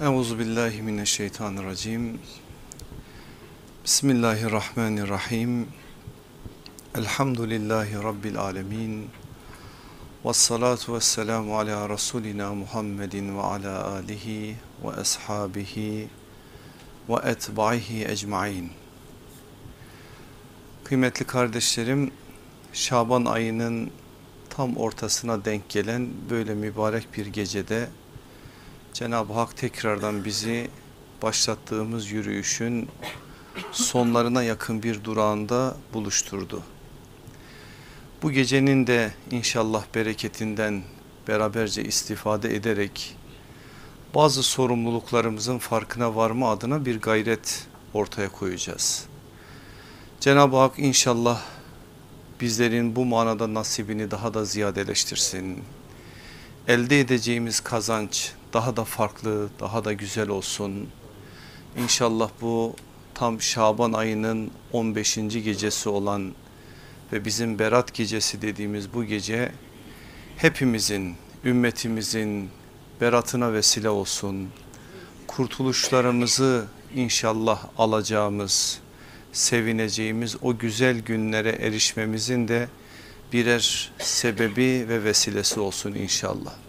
Euzu billahi mineşşeytanirracim. Bismillahirrahmanirrahim. Elhamdülillahi rabbil alamin. Ves salatu vesselamu ala rasulina Muhammedin ve ala alihi ve ashabihi ve etbaihi ecmaîn. Kıymetli kardeşlerim, Şaban ayının tam ortasına denk gelen böyle mübarek bir gecede Cenab-ı Hak tekrardan bizi başlattığımız yürüyüşün sonlarına yakın bir durağında buluşturdu. Bu gecenin de inşallah bereketinden beraberce istifade ederek bazı sorumluluklarımızın farkına varma adına bir gayret ortaya koyacağız. Cenab-ı Hak inşallah bizlerin bu manada nasibini daha da ziyadeleştirsin. Elde edeceğimiz kazanç daha da farklı, daha da güzel olsun. İnşallah bu tam Şaban ayının 15. gecesi olan ve bizim Berat gecesi dediğimiz bu gece hepimizin, ümmetimizin beratına vesile olsun. Kurtuluşlarımızı inşallah alacağımız, sevineceğimiz o güzel günlere erişmemizin de birer sebebi ve vesilesi olsun inşallah.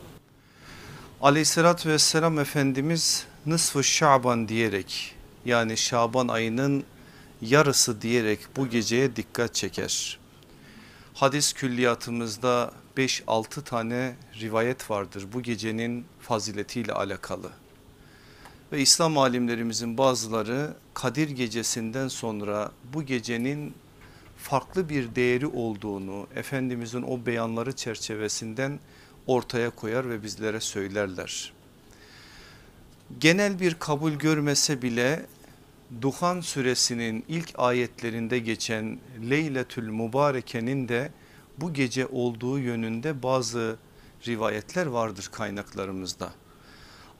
Aleyhissalatü vesselam Efendimiz nısfı Şaban diyerek yani Şaban ayının yarısı diyerek bu geceye dikkat çeker. Hadis külliyatımızda 5-6 tane rivayet vardır bu gecenin faziletiyle alakalı. Ve İslam alimlerimizin bazıları Kadir gecesinden sonra bu gecenin farklı bir değeri olduğunu Efendimizin o beyanları çerçevesinden ortaya koyar ve bizlere söylerler. Genel bir kabul görmese bile Duhan suresinin ilk ayetlerinde geçen Leyletül Mübareke'nin de bu gece olduğu yönünde bazı rivayetler vardır kaynaklarımızda.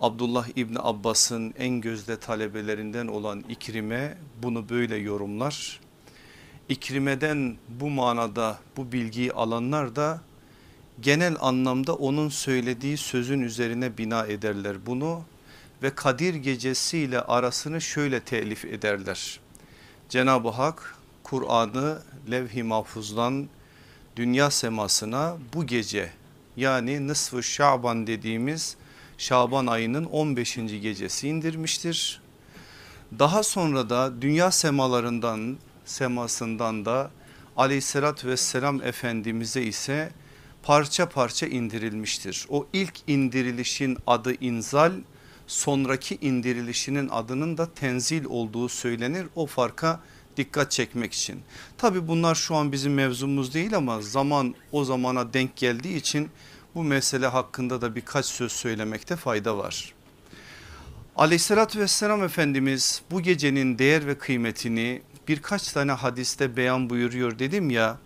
Abdullah İbni Abbas'ın en gözde talebelerinden olan İkrime bunu böyle yorumlar. İkrime'den bu manada bu bilgiyi alanlar da genel anlamda onun söylediği sözün üzerine bina ederler bunu ve Kadir gecesi ile arasını şöyle telif ederler. Cenab-ı Hak Kur'an'ı levh-i mahfuzdan dünya semasına bu gece yani nısfı Şaban dediğimiz Şaban ayının 15. gecesi indirmiştir. Daha sonra da dünya semalarından semasından da aleyhissalatü vesselam efendimize ise parça parça indirilmiştir. O ilk indirilişin adı inzal sonraki indirilişinin adının da tenzil olduğu söylenir o farka dikkat çekmek için. Tabi bunlar şu an bizim mevzumuz değil ama zaman o zamana denk geldiği için bu mesele hakkında da birkaç söz söylemekte fayda var. Aleyhissalatü vesselam Efendimiz bu gecenin değer ve kıymetini birkaç tane hadiste beyan buyuruyor dedim ya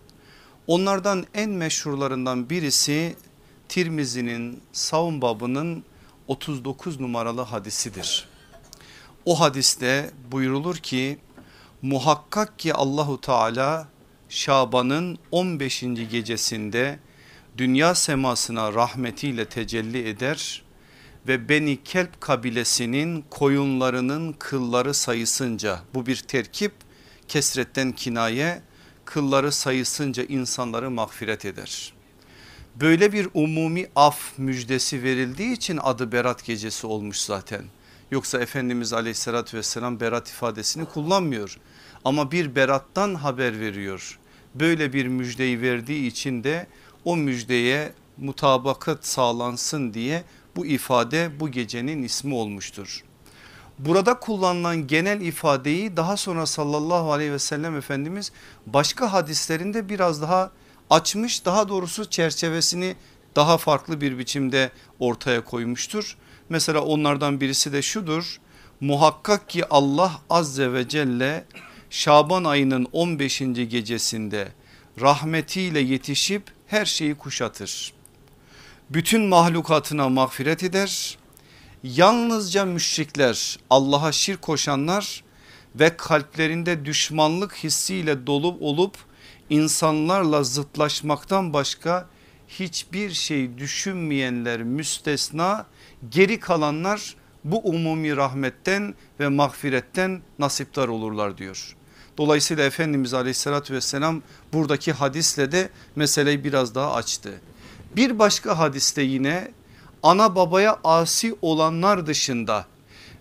Onlardan en meşhurlarından birisi Tirmizi'nin savun babının 39 numaralı hadisidir. O hadiste buyurulur ki muhakkak ki Allahu Teala Şaban'ın 15. gecesinde dünya semasına rahmetiyle tecelli eder ve Beni Kelp kabilesinin koyunlarının kılları sayısınca bu bir terkip kesretten kinaye kılları sayısınca insanları mağfiret eder. Böyle bir umumi af müjdesi verildiği için adı Berat gecesi olmuş zaten. Yoksa Efendimiz aleyhissalatü vesselam berat ifadesini kullanmıyor. Ama bir berattan haber veriyor. Böyle bir müjdeyi verdiği için de o müjdeye mutabakat sağlansın diye bu ifade bu gecenin ismi olmuştur. Burada kullanılan genel ifadeyi daha sonra sallallahu aleyhi ve sellem Efendimiz başka hadislerinde biraz daha açmış daha doğrusu çerçevesini daha farklı bir biçimde ortaya koymuştur. Mesela onlardan birisi de şudur muhakkak ki Allah azze ve celle Şaban ayının 15. gecesinde rahmetiyle yetişip her şeyi kuşatır. Bütün mahlukatına mağfiret eder Yalnızca müşrikler Allah'a şirk koşanlar ve kalplerinde düşmanlık hissiyle dolup olup insanlarla zıtlaşmaktan başka hiçbir şey düşünmeyenler müstesna geri kalanlar bu umumi rahmetten ve mağfiretten nasiptar olurlar diyor. Dolayısıyla Efendimiz aleyhissalatü vesselam buradaki hadisle de meseleyi biraz daha açtı. Bir başka hadiste yine ana babaya asi olanlar dışında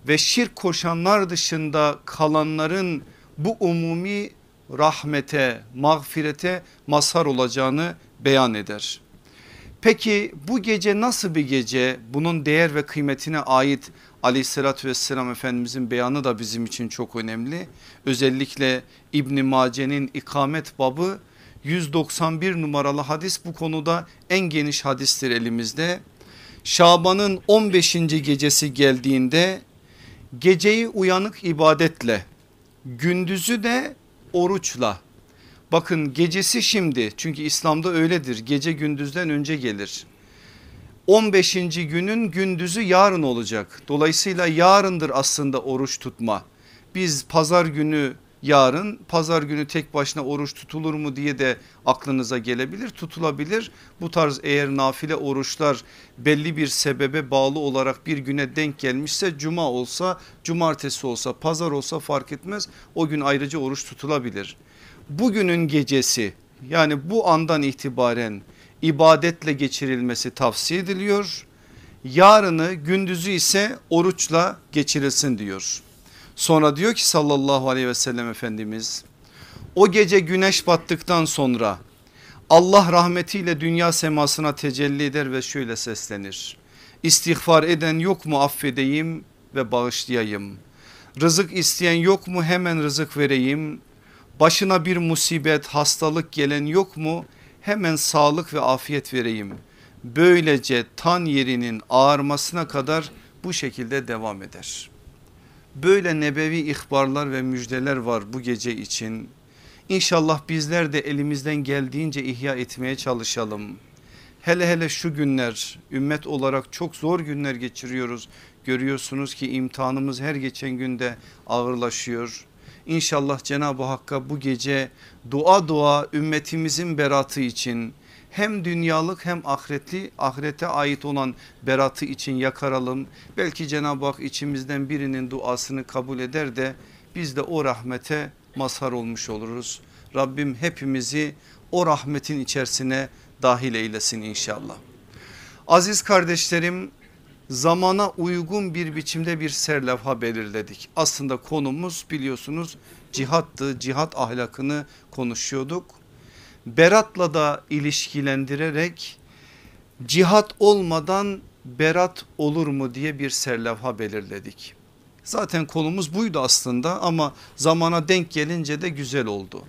ve şirk koşanlar dışında kalanların bu umumi rahmete, mağfirete mazhar olacağını beyan eder. Peki bu gece nasıl bir gece? Bunun değer ve kıymetine ait aleyhissalatü vesselam Efendimizin beyanı da bizim için çok önemli. Özellikle İbn Mace'nin ikamet babı 191 numaralı hadis bu konuda en geniş hadistir elimizde. Şaban'ın 15. gecesi geldiğinde geceyi uyanık ibadetle gündüzü de oruçla bakın gecesi şimdi çünkü İslam'da öyledir gece gündüzden önce gelir 15. günün gündüzü yarın olacak dolayısıyla yarındır aslında oruç tutma biz pazar günü yarın pazar günü tek başına oruç tutulur mu diye de aklınıza gelebilir tutulabilir. Bu tarz eğer nafile oruçlar belli bir sebebe bağlı olarak bir güne denk gelmişse cuma olsa cumartesi olsa pazar olsa fark etmez o gün ayrıca oruç tutulabilir. Bugünün gecesi yani bu andan itibaren ibadetle geçirilmesi tavsiye ediliyor. Yarını gündüzü ise oruçla geçirilsin diyor. Sonra diyor ki sallallahu aleyhi ve sellem Efendimiz o gece güneş battıktan sonra Allah rahmetiyle dünya semasına tecelli eder ve şöyle seslenir. İstiğfar eden yok mu affedeyim ve bağışlayayım. Rızık isteyen yok mu hemen rızık vereyim. Başına bir musibet hastalık gelen yok mu hemen sağlık ve afiyet vereyim. Böylece tan yerinin ağarmasına kadar bu şekilde devam eder. Böyle nebevi ihbarlar ve müjdeler var bu gece için. İnşallah bizler de elimizden geldiğince ihya etmeye çalışalım. Hele hele şu günler ümmet olarak çok zor günler geçiriyoruz. Görüyorsunuz ki imtihanımız her geçen günde ağırlaşıyor. İnşallah Cenab-ı Hakk'a bu gece dua dua ümmetimizin beratı için hem dünyalık hem ahiretli ahirete ait olan beratı için yakaralım. Belki Cenab-ı Hak içimizden birinin duasını kabul eder de biz de o rahmete mazhar olmuş oluruz. Rabbim hepimizi o rahmetin içerisine dahil eylesin inşallah. Aziz kardeşlerim zamana uygun bir biçimde bir serlevha belirledik. Aslında konumuz biliyorsunuz cihattı cihat ahlakını konuşuyorduk. Beratla da ilişkilendirerek cihat olmadan berat olur mu diye bir serlevha belirledik. Zaten konumuz buydu aslında ama zamana denk gelince de güzel oldu.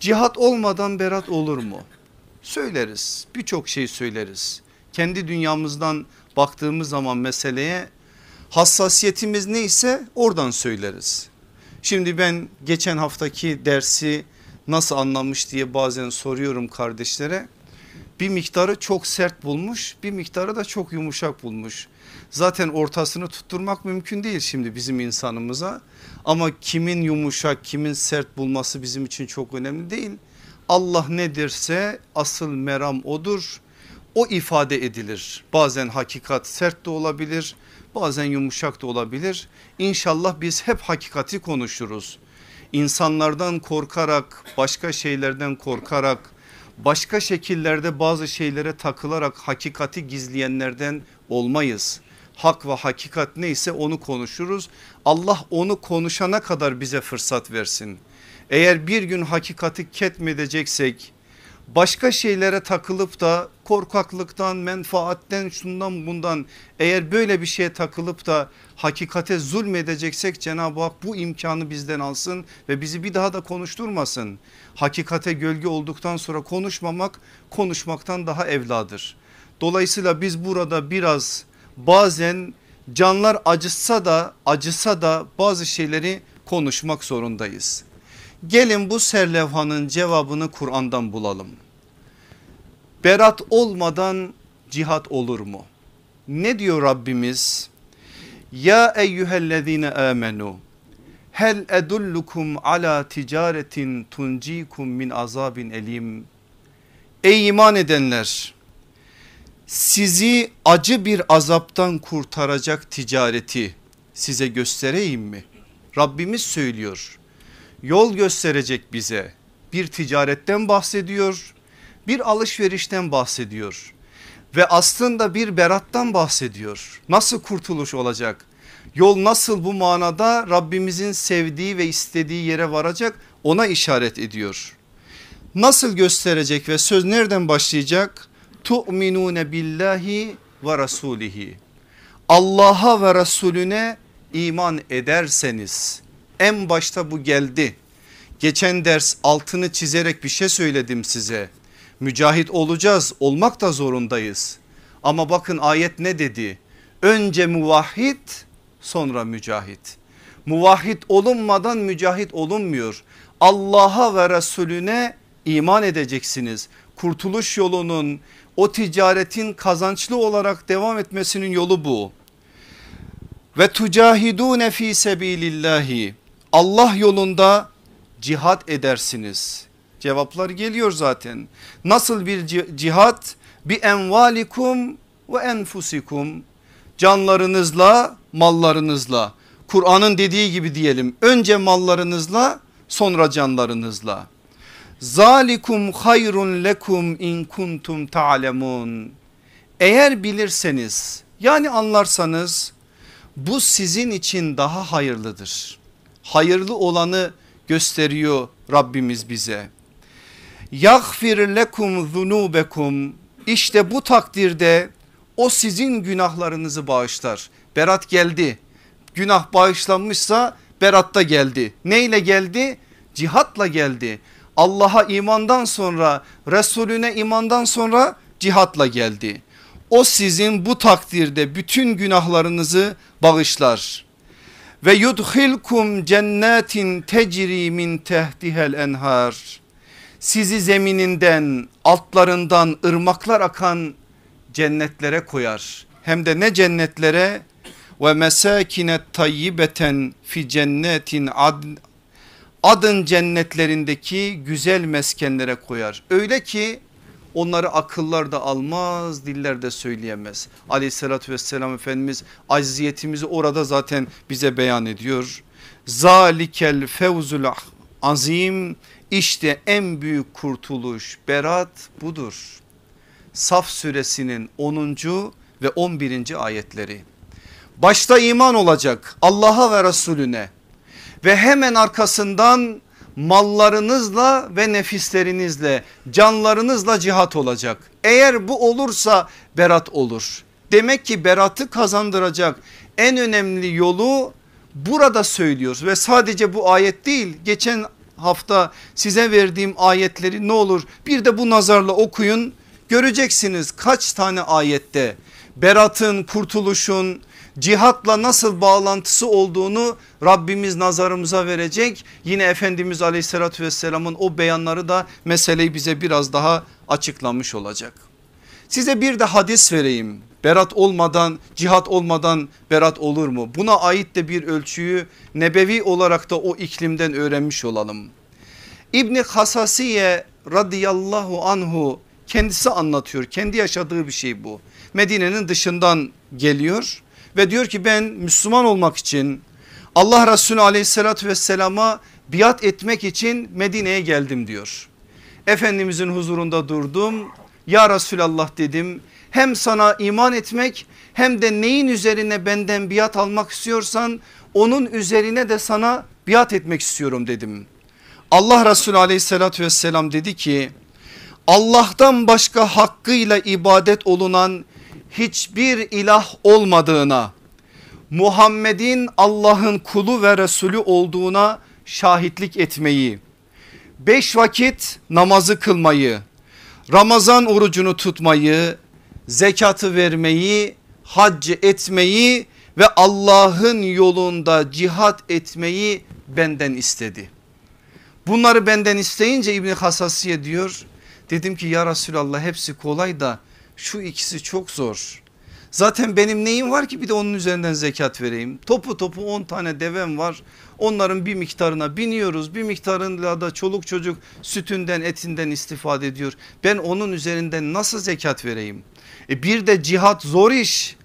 Cihat olmadan berat olur mu? Söyleriz birçok şey söyleriz. Kendi dünyamızdan baktığımız zaman meseleye hassasiyetimiz neyse oradan söyleriz. Şimdi ben geçen haftaki dersi nasıl anlamış diye bazen soruyorum kardeşlere. Bir miktarı çok sert bulmuş bir miktarı da çok yumuşak bulmuş. Zaten ortasını tutturmak mümkün değil şimdi bizim insanımıza. Ama kimin yumuşak kimin sert bulması bizim için çok önemli değil. Allah ne derse asıl meram odur. O ifade edilir. Bazen hakikat sert de olabilir bazen yumuşak da olabilir. İnşallah biz hep hakikati konuşuruz insanlardan korkarak başka şeylerden korkarak başka şekillerde bazı şeylere takılarak hakikati gizleyenlerden olmayız. Hak ve hakikat neyse onu konuşuruz. Allah onu konuşana kadar bize fırsat versin. Eğer bir gün hakikati ketmedeceksek başka şeylere takılıp da korkaklıktan menfaatten şundan bundan eğer böyle bir şeye takılıp da hakikate zulmedeceksek Cenab-ı Hak bu imkanı bizden alsın ve bizi bir daha da konuşturmasın. Hakikate gölge olduktan sonra konuşmamak konuşmaktan daha evladır. Dolayısıyla biz burada biraz bazen canlar acısa da acısa da bazı şeyleri konuşmak zorundayız. Gelin bu serlevhanın cevabını Kur'an'dan bulalım. Berat olmadan cihat olur mu? Ne diyor Rabbimiz? Ya eyyühellezine amenu hel edullukum ala ticaretin tuncikum min azabin elim. Ey iman edenler sizi acı bir azaptan kurtaracak ticareti size göstereyim mi? Rabbimiz söylüyor. Yol gösterecek bize. Bir ticaretten bahsediyor. Bir alışverişten bahsediyor. Ve aslında bir berattan bahsediyor. Nasıl kurtuluş olacak? Yol nasıl bu manada Rabbimizin sevdiği ve istediği yere varacak ona işaret ediyor. Nasıl gösterecek ve söz nereden başlayacak? Tu'minune billahi ve rasulihi. Allah'a ve Resulüne iman ederseniz en başta bu geldi. Geçen ders altını çizerek bir şey söyledim size. Mücahit olacağız olmak da zorundayız. Ama bakın ayet ne dedi? Önce muvahhid sonra mücahit. Muvahhid olunmadan mücahit olunmuyor. Allah'a ve Resulüne iman edeceksiniz. Kurtuluş yolunun o ticaretin kazançlı olarak devam etmesinin yolu bu. Ve tucahidune fi sebilillahi Allah yolunda cihat edersiniz. Cevaplar geliyor zaten. Nasıl bir cihat? Bi envalikum ve enfusikum. Canlarınızla, mallarınızla. Kur'an'ın dediği gibi diyelim. Önce mallarınızla, sonra canlarınızla. Zalikum hayrun lekum in kuntum ta'lemun. Eğer bilirseniz yani anlarsanız bu sizin için daha hayırlıdır. Hayırlı olanı gösteriyor Rabbimiz bize. Yaghfir lekum zunubekum işte bu takdirde o sizin günahlarınızı bağışlar. Berat geldi. Günah bağışlanmışsa berat da geldi. Neyle geldi? Cihatla geldi. Allah'a imandan sonra Resulüne imandan sonra cihatla geldi. O sizin bu takdirde bütün günahlarınızı bağışlar. Ve yudhilkum cennetin tecri min tehtihel enhar. Sizi zemininden altlarından ırmaklar akan cennetlere koyar. Hem de ne cennetlere? Ve mesakinet tayyibeten fi cennetin adn adın cennetlerindeki güzel meskenlere koyar. Öyle ki onları akıllar da almaz diller de söyleyemez. Aleyhissalatü vesselam Efendimiz acziyetimizi orada zaten bize beyan ediyor. Zalikel fevzul azim işte en büyük kurtuluş berat budur. Saf suresinin 10. ve 11. ayetleri. Başta iman olacak Allah'a ve Resulüne ve hemen arkasından mallarınızla ve nefislerinizle canlarınızla cihat olacak. Eğer bu olursa berat olur. Demek ki beratı kazandıracak en önemli yolu burada söylüyoruz ve sadece bu ayet değil geçen hafta size verdiğim ayetleri ne olur bir de bu nazarla okuyun göreceksiniz kaç tane ayette beratın kurtuluşun cihatla nasıl bağlantısı olduğunu Rabbimiz nazarımıza verecek. Yine Efendimiz aleyhissalatü vesselamın o beyanları da meseleyi bize biraz daha açıklamış olacak. Size bir de hadis vereyim. Berat olmadan cihat olmadan berat olur mu? Buna ait de bir ölçüyü nebevi olarak da o iklimden öğrenmiş olalım. İbni Hasasiye radıyallahu anhu kendisi anlatıyor. Kendi yaşadığı bir şey bu. Medine'nin dışından geliyor ve diyor ki ben Müslüman olmak için Allah Resulü aleyhissalatü vesselama biat etmek için Medine'ye geldim diyor. Efendimizin huzurunda durdum ya Resulallah dedim hem sana iman etmek hem de neyin üzerine benden biat almak istiyorsan onun üzerine de sana biat etmek istiyorum dedim. Allah Resulü aleyhissalatü vesselam dedi ki Allah'tan başka hakkıyla ibadet olunan hiçbir ilah olmadığına Muhammed'in Allah'ın kulu ve Resulü olduğuna şahitlik etmeyi, beş vakit namazı kılmayı, Ramazan orucunu tutmayı, zekatı vermeyi, hac etmeyi ve Allah'ın yolunda cihat etmeyi benden istedi. Bunları benden isteyince İbni Hasasiye diyor dedim ki ya Resulallah hepsi kolay da şu ikisi çok zor. Zaten benim neyim var ki bir de onun üzerinden zekat vereyim. Topu topu 10 tane devem var. Onların bir miktarına biniyoruz. Bir miktarıyla da çoluk çocuk sütünden etinden istifade ediyor. Ben onun üzerinden nasıl zekat vereyim? E bir de cihat zor iş.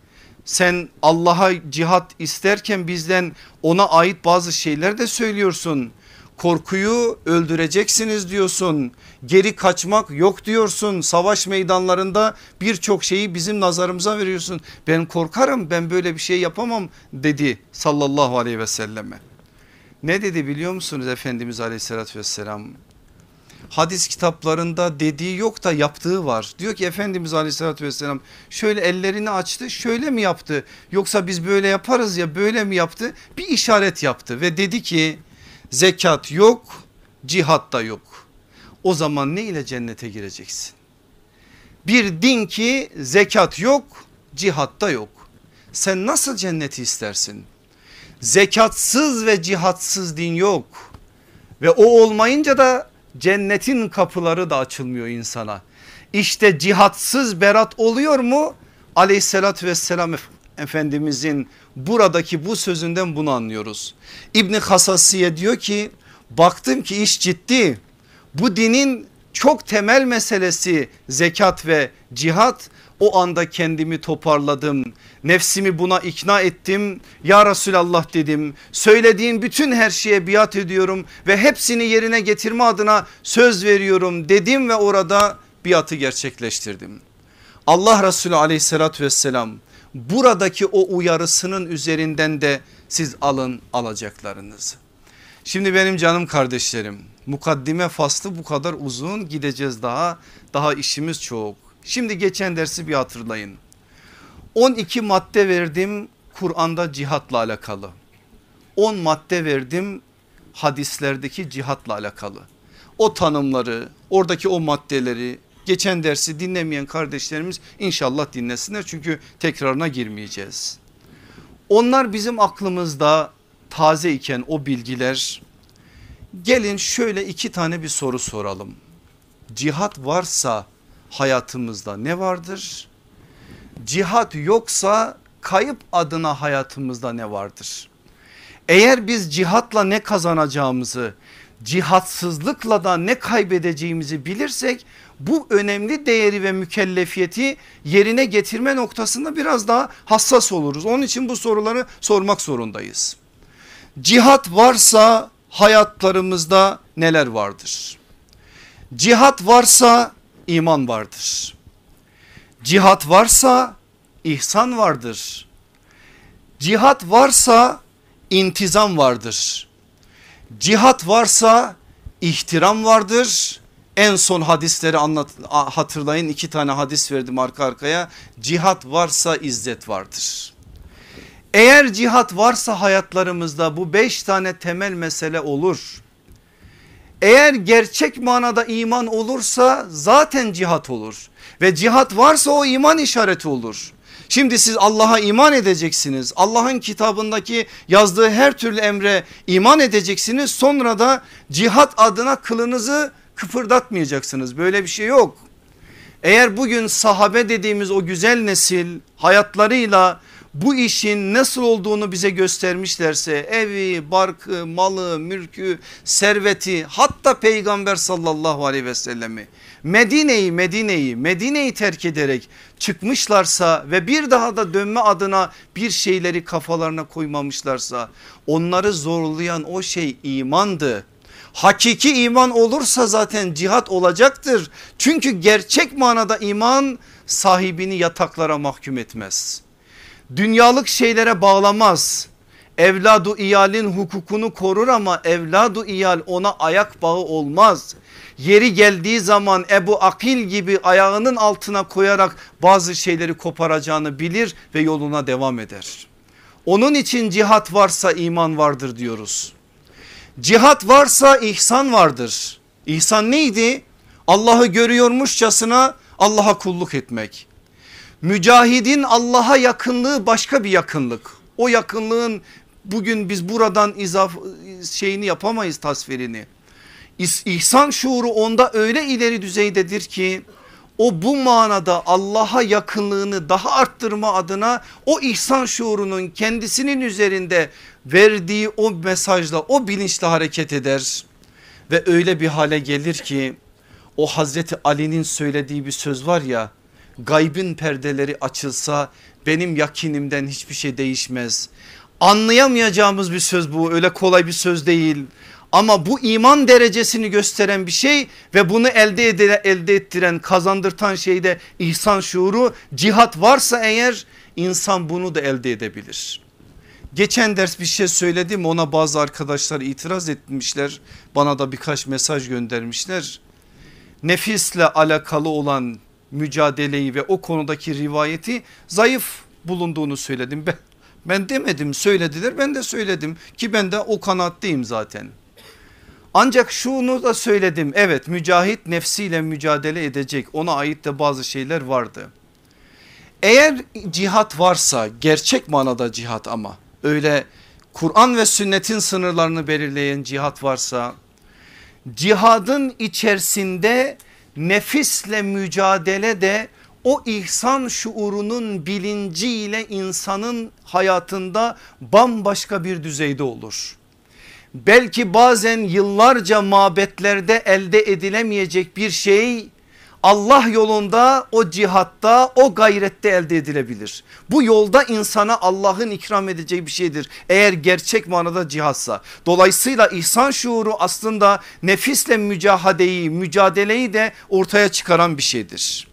Sen Allah'a cihat isterken bizden ona ait bazı şeyler de söylüyorsun. Korkuyu öldüreceksiniz diyorsun. Geri kaçmak yok diyorsun. Savaş meydanlarında birçok şeyi bizim nazarımıza veriyorsun. Ben korkarım ben böyle bir şey yapamam dedi sallallahu aleyhi ve selleme. Ne dedi biliyor musunuz Efendimiz aleyhissalatü vesselam? Hadis kitaplarında dediği yok da yaptığı var. Diyor ki Efendimiz aleyhissalatü vesselam şöyle ellerini açtı şöyle mi yaptı? Yoksa biz böyle yaparız ya böyle mi yaptı? Bir işaret yaptı ve dedi ki zekat yok cihat da yok. O zaman ne ile cennete gireceksin? Bir din ki zekat yok cihatta yok. Sen nasıl cenneti istersin? Zekatsız ve cihatsız din yok. Ve o olmayınca da cennetin kapıları da açılmıyor insana. İşte cihatsız berat oluyor mu? Aleyhissalatü vesselam Efendimizin buradaki bu sözünden bunu anlıyoruz. İbni Hasasiye diyor ki baktım ki iş ciddi. Bu dinin çok temel meselesi zekat ve cihat o anda kendimi toparladım. Nefsimi buna ikna ettim. Ya Resulallah dedim. Söylediğin bütün her şeye biat ediyorum ve hepsini yerine getirme adına söz veriyorum dedim ve orada biatı gerçekleştirdim. Allah Resulü aleyhissalatü vesselam buradaki o uyarısının üzerinden de siz alın alacaklarınızı. Şimdi benim canım kardeşlerim mukaddime faslı bu kadar uzun gideceğiz daha daha işimiz çok. Şimdi geçen dersi bir hatırlayın. 12 madde verdim Kur'an'da cihatla alakalı. 10 madde verdim hadislerdeki cihatla alakalı. O tanımları oradaki o maddeleri geçen dersi dinlemeyen kardeşlerimiz inşallah dinlesinler çünkü tekrarına girmeyeceğiz. Onlar bizim aklımızda taze iken o bilgiler gelin şöyle iki tane bir soru soralım. Cihat varsa hayatımızda ne vardır? Cihat yoksa kayıp adına hayatımızda ne vardır? Eğer biz cihatla ne kazanacağımızı cihatsızlıkla da ne kaybedeceğimizi bilirsek bu önemli değeri ve mükellefiyeti yerine getirme noktasında biraz daha hassas oluruz. Onun için bu soruları sormak zorundayız. Cihat varsa hayatlarımızda neler vardır? Cihat varsa iman vardır. Cihat varsa ihsan vardır. Cihat varsa intizam vardır. Cihat varsa ihtiram vardır. En son hadisleri anlat, hatırlayın iki tane hadis verdim arka arkaya. Cihat varsa izzet vardır. Eğer cihat varsa hayatlarımızda bu beş tane temel mesele olur. Eğer gerçek manada iman olursa zaten cihat olur. Ve cihat varsa o iman işareti olur. Şimdi siz Allah'a iman edeceksiniz. Allah'ın kitabındaki yazdığı her türlü emre iman edeceksiniz. Sonra da cihat adına kılınızı kıpırdatmayacaksınız. Böyle bir şey yok. Eğer bugün sahabe dediğimiz o güzel nesil hayatlarıyla bu işin nasıl olduğunu bize göstermişlerse evi, barkı, malı, mülkü, serveti hatta peygamber sallallahu aleyhi ve sellemi Medine'yi Medine'yi Medine'yi terk ederek çıkmışlarsa ve bir daha da dönme adına bir şeyleri kafalarına koymamışlarsa onları zorlayan o şey imandı. Hakiki iman olursa zaten cihat olacaktır. Çünkü gerçek manada iman sahibini yataklara mahkum etmez. Dünyalık şeylere bağlamaz. Evladu iyalin hukukunu korur ama evladu iyal ona ayak bağı olmaz yeri geldiği zaman Ebu Akil gibi ayağının altına koyarak bazı şeyleri koparacağını bilir ve yoluna devam eder. Onun için cihat varsa iman vardır diyoruz. Cihat varsa ihsan vardır. İhsan neydi? Allah'ı görüyormuşçasına Allah'a kulluk etmek. Mücahidin Allah'a yakınlığı başka bir yakınlık. O yakınlığın bugün biz buradan izaf şeyini yapamayız tasvirini. İhsan şuuru onda öyle ileri düzeydedir ki o bu manada Allah'a yakınlığını daha arttırma adına o ihsan şuurunun kendisinin üzerinde verdiği o mesajla o bilinçle hareket eder. Ve öyle bir hale gelir ki o Hazreti Ali'nin söylediği bir söz var ya gaybın perdeleri açılsa benim yakinimden hiçbir şey değişmez. Anlayamayacağımız bir söz bu öyle kolay bir söz değil. Ama bu iman derecesini gösteren bir şey ve bunu elde, edile, elde ettiren kazandırtan şeyde ihsan şuuru cihat varsa eğer insan bunu da elde edebilir. Geçen ders bir şey söyledim ona bazı arkadaşlar itiraz etmişler bana da birkaç mesaj göndermişler. Nefisle alakalı olan mücadeleyi ve o konudaki rivayeti zayıf bulunduğunu söyledim. Ben, ben demedim söylediler ben de söyledim ki ben de o kanaatteyim zaten. Ancak şunu da söyledim evet mücahit nefsiyle mücadele edecek ona ait de bazı şeyler vardı. Eğer cihat varsa gerçek manada cihat ama öyle Kur'an ve sünnetin sınırlarını belirleyen cihat varsa cihadın içerisinde nefisle mücadele de o ihsan şuurunun bilinciyle insanın hayatında bambaşka bir düzeyde olur. Belki bazen yıllarca mabetlerde elde edilemeyecek bir şey Allah yolunda o cihatta o gayrette elde edilebilir. Bu yolda insana Allah'ın ikram edeceği bir şeydir. Eğer gerçek manada cihatsa. Dolayısıyla ihsan şuuru aslında nefisle mücahadeyi mücadeleyi de ortaya çıkaran bir şeydir.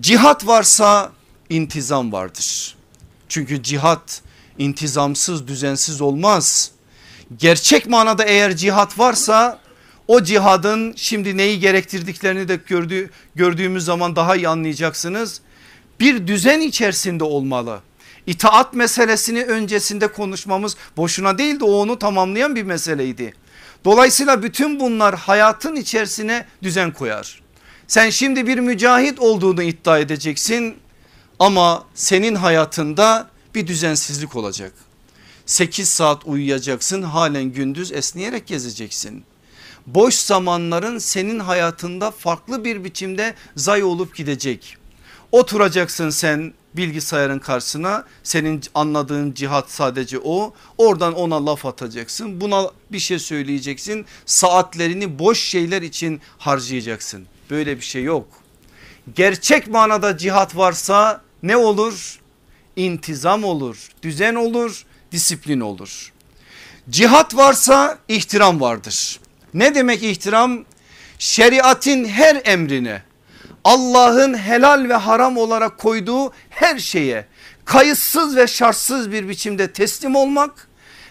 Cihat varsa intizam vardır. Çünkü cihat intizamsız düzensiz olmaz. Gerçek manada eğer cihat varsa o cihadın şimdi neyi gerektirdiklerini de gördüğü, gördüğümüz zaman daha iyi anlayacaksınız. Bir düzen içerisinde olmalı. İtaat meselesini öncesinde konuşmamız boşuna değildi o onu tamamlayan bir meseleydi. Dolayısıyla bütün bunlar hayatın içerisine düzen koyar. Sen şimdi bir mücahit olduğunu iddia edeceksin ama senin hayatında bir düzensizlik olacak. 8 saat uyuyacaksın halen gündüz esneyerek gezeceksin boş zamanların senin hayatında farklı bir biçimde zay olup gidecek. Oturacaksın sen bilgisayarın karşısına senin anladığın cihat sadece o oradan ona laf atacaksın buna bir şey söyleyeceksin saatlerini boş şeyler için harcayacaksın böyle bir şey yok. Gerçek manada cihat varsa ne olur? İntizam olur, düzen olur, disiplin olur. Cihat varsa ihtiram vardır. Ne demek ihtiram? Şeriatın her emrine Allah'ın helal ve haram olarak koyduğu her şeye kayıtsız ve şartsız bir biçimde teslim olmak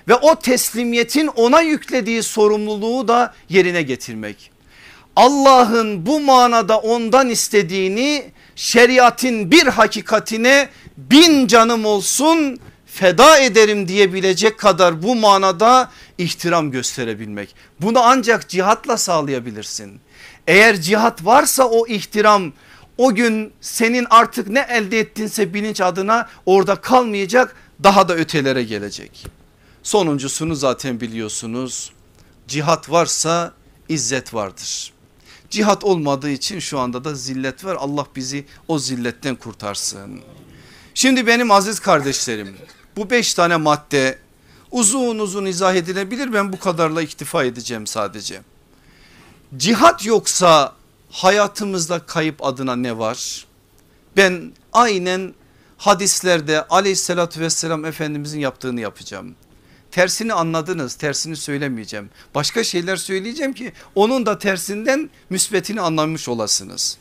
ve o teslimiyetin ona yüklediği sorumluluğu da yerine getirmek. Allah'ın bu manada ondan istediğini şeriatın bir hakikatine bin canım olsun feda ederim diyebilecek kadar bu manada ihtiram gösterebilmek. Bunu ancak cihatla sağlayabilirsin. Eğer cihat varsa o ihtiram o gün senin artık ne elde ettinse bilinç adına orada kalmayacak daha da ötelere gelecek. Sonuncusunu zaten biliyorsunuz cihat varsa izzet vardır. Cihat olmadığı için şu anda da zillet var Allah bizi o zilletten kurtarsın. Şimdi benim aziz kardeşlerim bu beş tane madde uzun uzun izah edilebilir ben bu kadarla iktifa edeceğim sadece. Cihat yoksa hayatımızda kayıp adına ne var? Ben aynen hadislerde aleyhissalatü vesselam efendimizin yaptığını yapacağım. Tersini anladınız tersini söylemeyeceğim. Başka şeyler söyleyeceğim ki onun da tersinden müsbetini anlamış olasınız.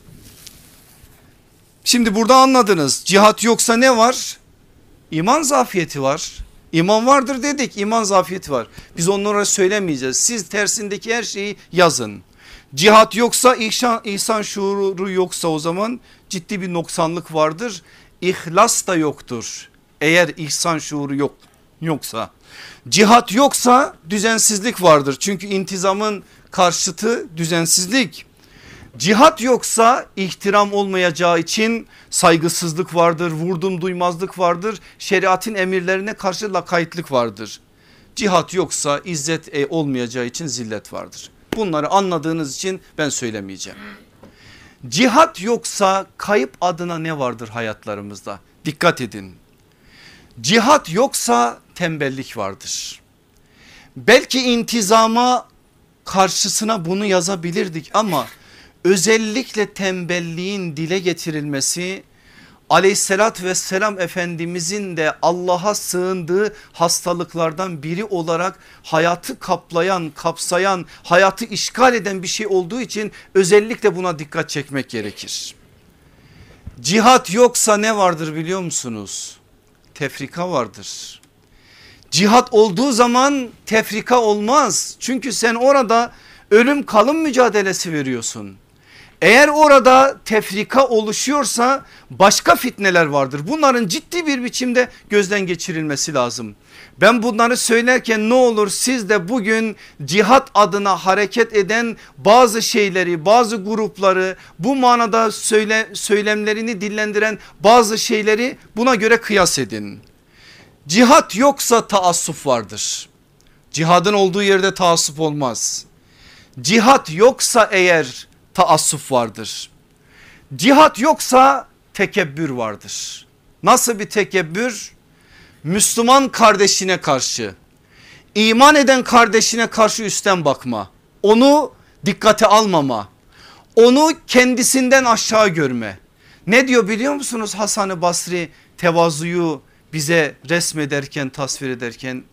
Şimdi burada anladınız cihat yoksa ne var? İman zafiyeti var. İman vardır dedik iman zafiyeti var. Biz onlara söylemeyeceğiz. Siz tersindeki her şeyi yazın. Cihat yoksa ihsan, ihsan şuuru yoksa o zaman ciddi bir noksanlık vardır. İhlas da yoktur. Eğer ihsan şuuru yok yoksa. Cihat yoksa düzensizlik vardır. Çünkü intizamın karşıtı düzensizlik. Cihat yoksa ihtiram olmayacağı için saygısızlık vardır, vurdum duymazlık vardır, şeriatın emirlerine karşı lakaytlık vardır. Cihat yoksa izzet e, olmayacağı için zillet vardır. Bunları anladığınız için ben söylemeyeceğim. Cihat yoksa kayıp adına ne vardır hayatlarımızda? Dikkat edin. Cihat yoksa tembellik vardır. Belki intizama karşısına bunu yazabilirdik ama özellikle tembelliğin dile getirilmesi aleyhissalat vesselam efendimizin de Allah'a sığındığı hastalıklardan biri olarak hayatı kaplayan kapsayan hayatı işgal eden bir şey olduğu için özellikle buna dikkat çekmek gerekir. Cihat yoksa ne vardır biliyor musunuz? Tefrika vardır. Cihat olduğu zaman tefrika olmaz. Çünkü sen orada ölüm kalım mücadelesi veriyorsun. Eğer orada tefrika oluşuyorsa başka fitneler vardır. Bunların ciddi bir biçimde gözden geçirilmesi lazım. Ben bunları söylerken ne olur siz de bugün cihat adına hareket eden bazı şeyleri bazı grupları bu manada söyle, söylemlerini dillendiren bazı şeyleri buna göre kıyas edin. Cihat yoksa taassuf vardır. Cihadın olduğu yerde taassup olmaz. Cihat yoksa eğer taassuf vardır. Cihat yoksa tekebbür vardır. Nasıl bir tekebbür? Müslüman kardeşine karşı iman eden kardeşine karşı üstten bakma. Onu dikkate almama. Onu kendisinden aşağı görme. Ne diyor biliyor musunuz Hasan-ı Basri tevazuyu bize resmederken tasvir ederken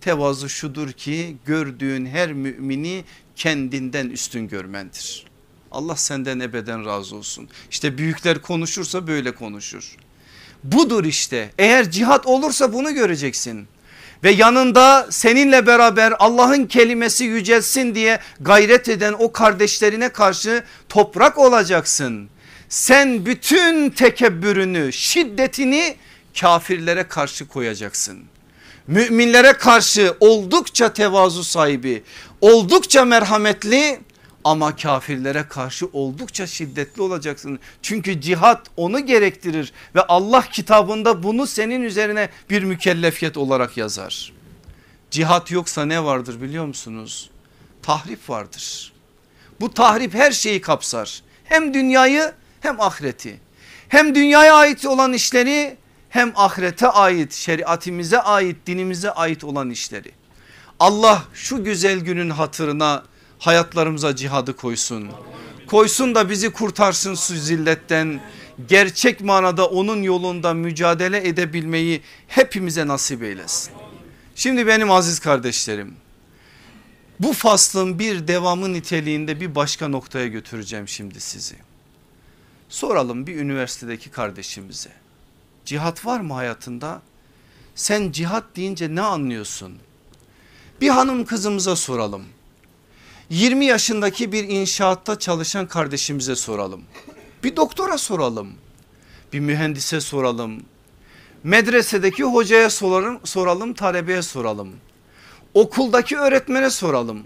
tevazu şudur ki gördüğün her mümini kendinden üstün görmendir. Allah senden ebeden razı olsun. İşte büyükler konuşursa böyle konuşur. Budur işte eğer cihat olursa bunu göreceksin. Ve yanında seninle beraber Allah'ın kelimesi yücelsin diye gayret eden o kardeşlerine karşı toprak olacaksın. Sen bütün tekebbürünü şiddetini kafirlere karşı koyacaksın. Müminlere karşı oldukça tevazu sahibi oldukça merhametli ama kafirlere karşı oldukça şiddetli olacaksın. Çünkü cihat onu gerektirir ve Allah kitabında bunu senin üzerine bir mükellefiyet olarak yazar. Cihat yoksa ne vardır biliyor musunuz? Tahrip vardır. Bu tahrip her şeyi kapsar. Hem dünyayı hem ahireti. Hem dünyaya ait olan işleri hem ahirete ait şeriatimize ait dinimize ait olan işleri. Allah şu güzel günün hatırına hayatlarımıza cihadı koysun. Koysun da bizi kurtarsın su zilletten. Gerçek manada onun yolunda mücadele edebilmeyi hepimize nasip eylesin. Şimdi benim aziz kardeşlerim bu faslın bir devamı niteliğinde bir başka noktaya götüreceğim şimdi sizi. Soralım bir üniversitedeki kardeşimize. Cihat var mı hayatında? Sen cihat deyince ne anlıyorsun? Bir hanım kızımıza soralım. 20 yaşındaki bir inşaatta çalışan kardeşimize soralım. Bir doktora soralım. Bir mühendise soralım. Medresedeki hocaya soralım, soralım talebeye soralım. Okuldaki öğretmene soralım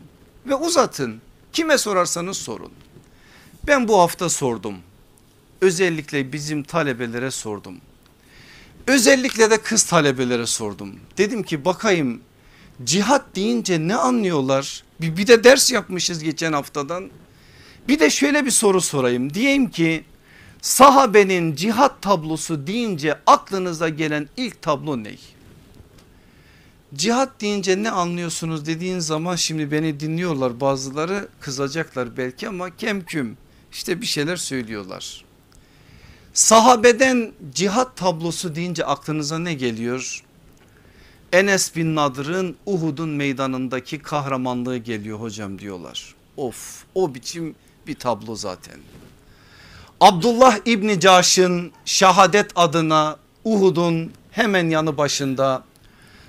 ve uzatın. Kime sorarsanız sorun. Ben bu hafta sordum. Özellikle bizim talebelere sordum. Özellikle de kız talebelere sordum. Dedim ki bakayım cihat deyince ne anlıyorlar? Bir, bir de ders yapmışız geçen haftadan. Bir de şöyle bir soru sorayım. Diyeyim ki sahabenin cihat tablosu deyince aklınıza gelen ilk tablo ne? Cihat deyince ne anlıyorsunuz dediğin zaman şimdi beni dinliyorlar bazıları kızacaklar belki ama kemküm işte bir şeyler söylüyorlar. Sahabeden cihat tablosu deyince aklınıza ne geliyor? Enes bin Nadır'ın Uhud'un meydanındaki kahramanlığı geliyor hocam diyorlar. Of o biçim bir tablo zaten. Abdullah İbni Caş'ın şehadet adına Uhud'un hemen yanı başında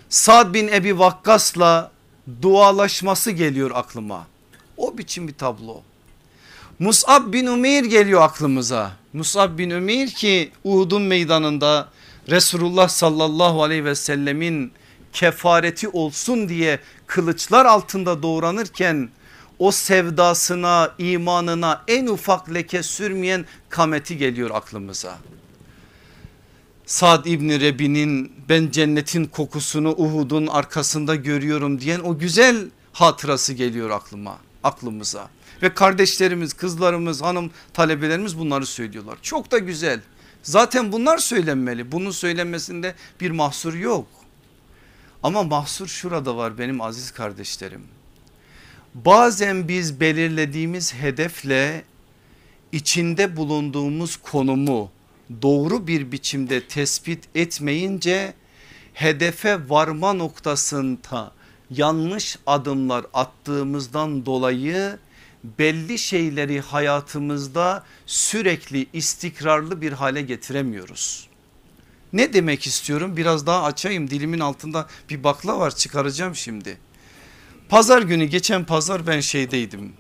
Sad bin Ebi Vakkas'la dualaşması geliyor aklıma. O biçim bir tablo. Musab bin Umeyr geliyor aklımıza. Musab bin Umeyr ki Uhud'un meydanında Resulullah sallallahu aleyhi ve sellemin kefareti olsun diye kılıçlar altında doğranırken o sevdasına imanına en ufak leke sürmeyen kameti geliyor aklımıza. Sad İbni Rebi'nin ben cennetin kokusunu Uhud'un arkasında görüyorum diyen o güzel hatırası geliyor aklıma aklımıza. Ve kardeşlerimiz, kızlarımız, hanım talebelerimiz bunları söylüyorlar. Çok da güzel. Zaten bunlar söylenmeli. Bunun söylenmesinde bir mahsur yok. Ama mahsur şurada var benim aziz kardeşlerim. Bazen biz belirlediğimiz hedefle içinde bulunduğumuz konumu doğru bir biçimde tespit etmeyince hedefe varma noktasında yanlış adımlar attığımızdan dolayı belli şeyleri hayatımızda sürekli istikrarlı bir hale getiremiyoruz. Ne demek istiyorum biraz daha açayım dilimin altında bir bakla var çıkaracağım şimdi. Pazar günü geçen pazar ben şeydeydim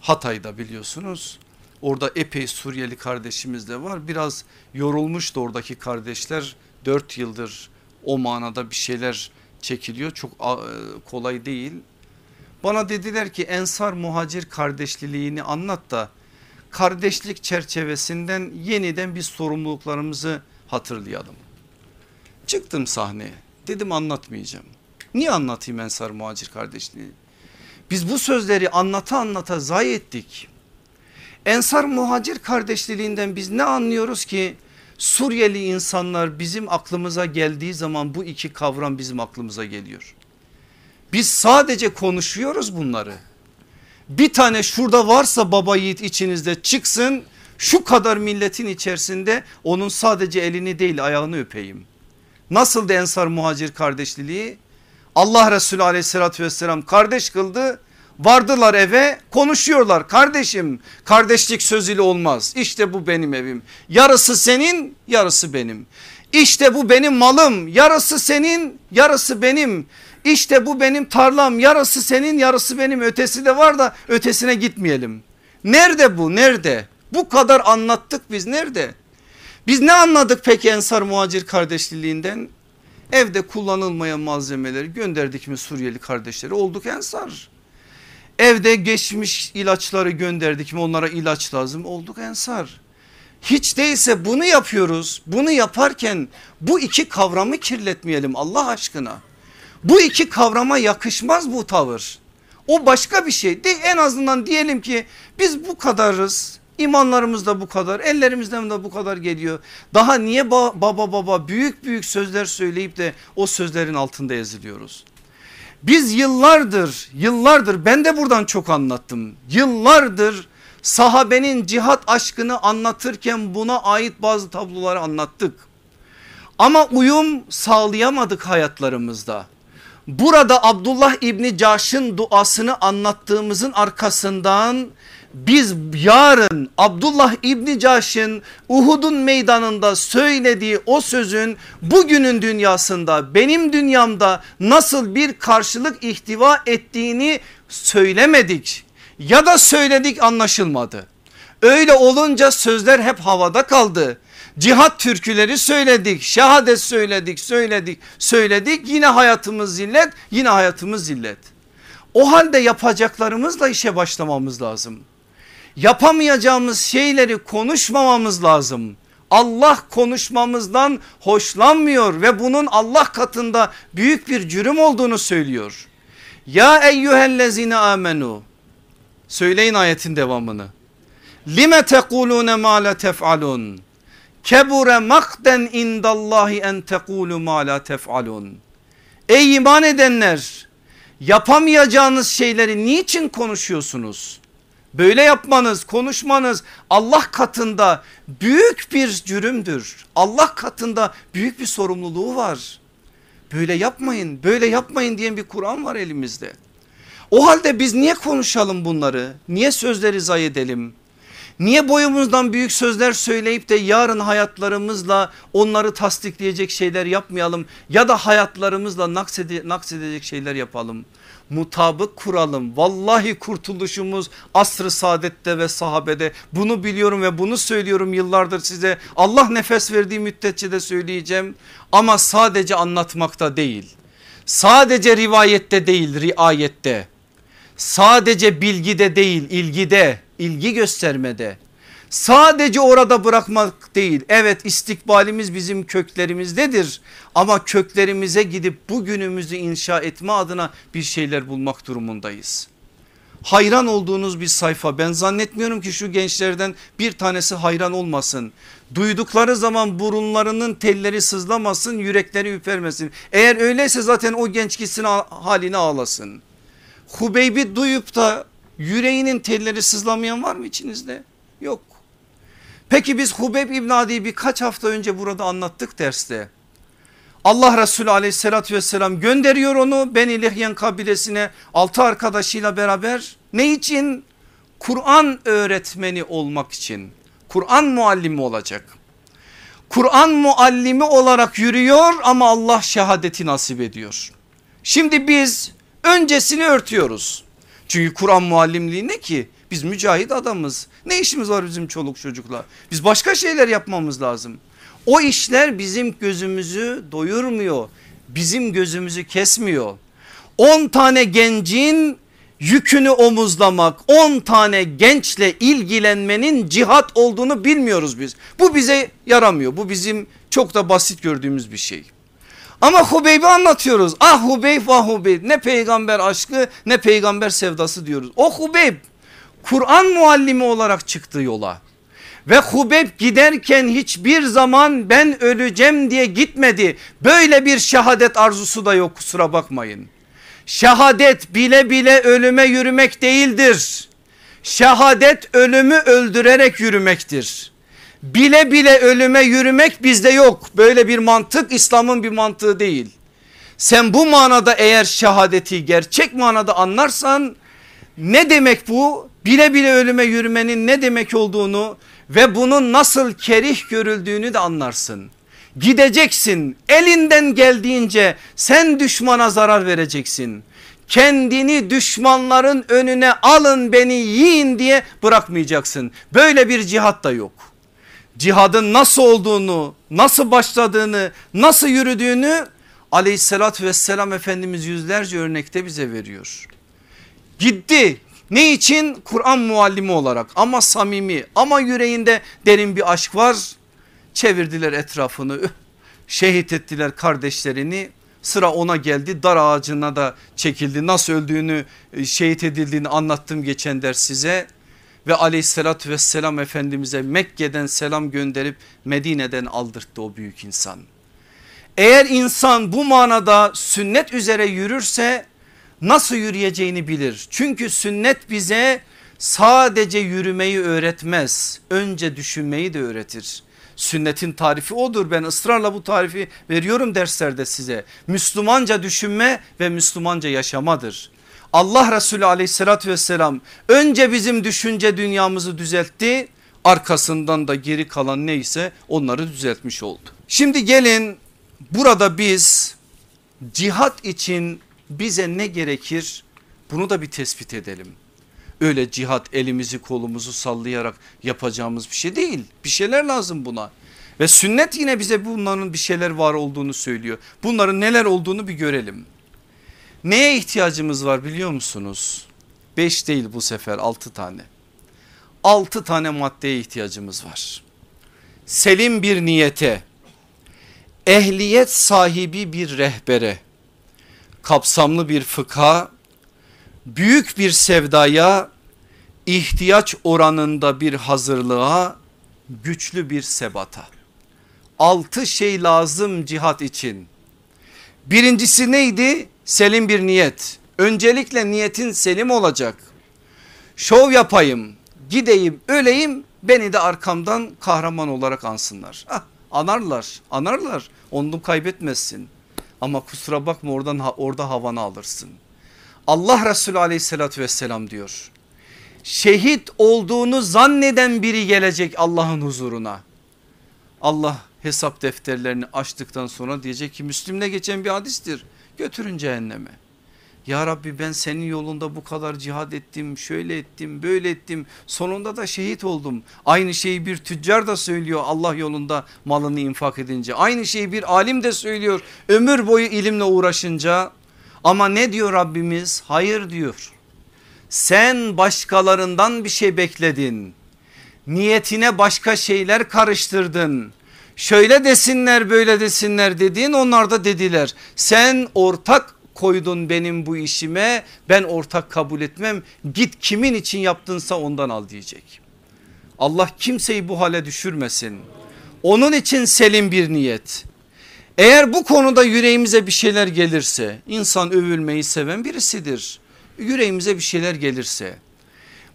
Hatay'da biliyorsunuz. Orada epey Suriyeli kardeşimiz de var biraz yorulmuştu oradaki kardeşler 4 yıldır o manada bir şeyler çekiliyor çok e, kolay değil. Bana dediler ki ensar muhacir kardeşliğini anlat da kardeşlik çerçevesinden yeniden biz sorumluluklarımızı hatırlayalım. Çıktım sahneye dedim anlatmayacağım. Niye anlatayım ensar muhacir kardeşliği? Biz bu sözleri anlata anlata zayi ettik. Ensar muhacir kardeşliğinden biz ne anlıyoruz ki? Suriyeli insanlar bizim aklımıza geldiği zaman bu iki kavram bizim aklımıza geliyor. Biz sadece konuşuyoruz bunları. Bir tane şurada varsa baba yiğit içinizde çıksın şu kadar milletin içerisinde onun sadece elini değil ayağını öpeyim. Nasıl da ensar muhacir kardeşliği? Allah Resulü aleyhissalatü vesselam kardeş kıldı. Vardılar eve konuşuyorlar. Kardeşim kardeşlik sözüyle olmaz. İşte bu benim evim. Yarısı senin yarısı benim. İşte bu benim malım. Yarısı senin yarısı benim. İşte bu benim tarlam. Yarısı senin yarısı benim. Ötesi de var da ötesine gitmeyelim. Nerede bu? Nerede? Bu kadar anlattık biz. Nerede? Biz ne anladık peki Ensar Muhacir kardeşliğinden? Evde kullanılmayan malzemeleri gönderdik mi Suriyeli kardeşleri olduk Ensar. Evde geçmiş ilaçları gönderdik mi onlara ilaç lazım olduk Ensar. Hiç değilse bunu yapıyoruz. Bunu yaparken bu iki kavramı kirletmeyelim Allah aşkına. Bu iki kavrama yakışmaz bu tavır. O başka bir şey. De, en azından diyelim ki biz bu kadarız. İmanlarımız da bu kadar ellerimizden de bu kadar geliyor. Daha niye ba baba baba büyük büyük sözler söyleyip de o sözlerin altında eziliyoruz. Biz yıllardır yıllardır ben de buradan çok anlattım. Yıllardır sahabenin cihat aşkını anlatırken buna ait bazı tabloları anlattık. Ama uyum sağlayamadık hayatlarımızda. Burada Abdullah İbni Caş'ın duasını anlattığımızın arkasından biz yarın Abdullah İbni Caş'ın Uhud'un meydanında söylediği o sözün bugünün dünyasında benim dünyamda nasıl bir karşılık ihtiva ettiğini söylemedik ya da söyledik anlaşılmadı. Öyle olunca sözler hep havada kaldı. Cihat türküleri söyledik, şehadet söyledik, söyledik, söyledik. Yine hayatımız zillet, yine hayatımız zillet. O halde yapacaklarımızla işe başlamamız lazım. Yapamayacağımız şeyleri konuşmamamız lazım. Allah konuşmamızdan hoşlanmıyor ve bunun Allah katında büyük bir cürüm olduğunu söylüyor. Ya eyyühellezine amenu. Söyleyin ayetin devamını. Lime tekulune ma la tef'alun. Kebure makden indallahi en tekulu ma la tef'alun. Ey iman edenler yapamayacağınız şeyleri niçin konuşuyorsunuz? Böyle yapmanız konuşmanız Allah katında büyük bir cürümdür. Allah katında büyük bir sorumluluğu var. Böyle yapmayın böyle yapmayın diyen bir Kur'an var elimizde. O halde biz niye konuşalım bunları? Niye sözleri zayi edelim? Niye boyumuzdan büyük sözler söyleyip de yarın hayatlarımızla onları tasdikleyecek şeyler yapmayalım ya da hayatlarımızla naksede, naksedecek şeyler yapalım? Mutabık kuralım. Vallahi kurtuluşumuz asr-ı saadette ve sahabede bunu biliyorum ve bunu söylüyorum yıllardır size. Allah nefes verdiği müddetçe de söyleyeceğim ama sadece anlatmakta değil. Sadece rivayette değil riayette. Sadece bilgide değil ilgide ilgi göstermede sadece orada bırakmak değil evet istikbalimiz bizim köklerimizdedir ama köklerimize gidip bugünümüzü inşa etme adına bir şeyler bulmak durumundayız. hayran olduğunuz bir sayfa. Ben zannetmiyorum ki şu gençlerden bir tanesi hayran olmasın. Duydukları zaman burunlarının telleri sızlamasın yürekleri üpermesin. Eğer öyleyse zaten o genç gitsin haline ağlasın. Hubeyb'i duyup da yüreğinin telleri sızlamayan var mı içinizde? Yok. Peki biz Hubeyb İbn Adi'yi birkaç hafta önce burada anlattık derste. Allah Resulü aleyhissalatü vesselam gönderiyor onu Beni Lihyen kabilesine altı arkadaşıyla beraber. Ne için? Kur'an öğretmeni olmak için. Kur'an muallimi olacak. Kur'an muallimi olarak yürüyor ama Allah şehadeti nasip ediyor. Şimdi biz öncesini örtüyoruz. Çünkü Kur'an muallimliği ne ki? Biz mücahit adamız. Ne işimiz var bizim çoluk çocukla? Biz başka şeyler yapmamız lazım. O işler bizim gözümüzü doyurmuyor. Bizim gözümüzü kesmiyor. 10 tane gencin yükünü omuzlamak 10 tane gençle ilgilenmenin cihat olduğunu bilmiyoruz biz. Bu bize yaramıyor. Bu bizim çok da basit gördüğümüz bir şey. Ama Hubeyb'i anlatıyoruz. Ah Hubeyb ah Hubeyb ne peygamber aşkı ne peygamber sevdası diyoruz. O Hubeyb Kur'an muallimi olarak çıktı yola. Ve Hubeyb giderken hiçbir zaman ben öleceğim diye gitmedi. Böyle bir şehadet arzusu da yok kusura bakmayın. Şehadet bile bile ölüme yürümek değildir. Şehadet ölümü öldürerek yürümektir. Bile bile ölüme yürümek bizde yok. Böyle bir mantık İslam'ın bir mantığı değil. Sen bu manada eğer şehadeti gerçek manada anlarsan ne demek bu? Bile bile ölüme yürümenin ne demek olduğunu ve bunun nasıl kerih görüldüğünü de anlarsın. Gideceksin elinden geldiğince sen düşmana zarar vereceksin. Kendini düşmanların önüne alın beni yiyin diye bırakmayacaksın. Böyle bir cihat da yok. Cihadın nasıl olduğunu, nasıl başladığını, nasıl yürüdüğünü aleyhissalatü vesselam Efendimiz yüzlerce örnekte bize veriyor. Gitti ne için? Kur'an muallimi olarak. Ama samimi. Ama yüreğinde derin bir aşk var. Çevirdiler etrafını. Şehit ettiler kardeşlerini. Sıra ona geldi. Dar ağacına da çekildi. Nasıl öldüğünü e, şehit edildiğini anlattım geçen ders size. Ve aleyhissalatü vesselam efendimize Mekke'den selam gönderip Medine'den aldırttı o büyük insan. Eğer insan bu manada sünnet üzere yürürse nasıl yürüyeceğini bilir. Çünkü sünnet bize sadece yürümeyi öğretmez önce düşünmeyi de öğretir. Sünnetin tarifi odur ben ısrarla bu tarifi veriyorum derslerde size. Müslümanca düşünme ve Müslümanca yaşamadır. Allah Resulü aleyhissalatü vesselam önce bizim düşünce dünyamızı düzeltti arkasından da geri kalan neyse onları düzeltmiş oldu. Şimdi gelin burada biz cihat için bize ne gerekir bunu da bir tespit edelim. Öyle cihat elimizi kolumuzu sallayarak yapacağımız bir şey değil. Bir şeyler lazım buna. Ve sünnet yine bize bunların bir şeyler var olduğunu söylüyor. Bunların neler olduğunu bir görelim. Neye ihtiyacımız var biliyor musunuz? Beş değil bu sefer altı tane. Altı tane maddeye ihtiyacımız var. Selim bir niyete, ehliyet sahibi bir rehbere, kapsamlı bir fıkha, büyük bir sevdaya, ihtiyaç oranında bir hazırlığa, güçlü bir sebata. Altı şey lazım cihat için. Birincisi neydi? Selim bir niyet. Öncelikle niyetin selim olacak. Şov yapayım, gideyim, öleyim, beni de arkamdan kahraman olarak ansınlar. Ah, anarlar, anarlar. Onu kaybetmezsin. Ama kusura bakma oradan orada havanı alırsın. Allah Resulü aleyhissalatü vesselam diyor. Şehit olduğunu zanneden biri gelecek Allah'ın huzuruna. Allah hesap defterlerini açtıktan sonra diyecek ki Müslim'le geçen bir hadistir. Götürün cehenneme. Ya Rabbi ben senin yolunda bu kadar cihad ettim şöyle ettim böyle ettim sonunda da şehit oldum. Aynı şeyi bir tüccar da söylüyor Allah yolunda malını infak edince. Aynı şeyi bir alim de söylüyor ömür boyu ilimle uğraşınca. Ama ne diyor Rabbimiz? Hayır diyor. Sen başkalarından bir şey bekledin. Niyetine başka şeyler karıştırdın. Şöyle desinler böyle desinler dediğin onlar da dediler. Sen ortak koydun benim bu işime ben ortak kabul etmem git kimin için yaptınsa ondan al diyecek. Allah kimseyi bu hale düşürmesin. Onun için selim bir niyet. Eğer bu konuda yüreğimize bir şeyler gelirse insan övülmeyi seven birisidir. Yüreğimize bir şeyler gelirse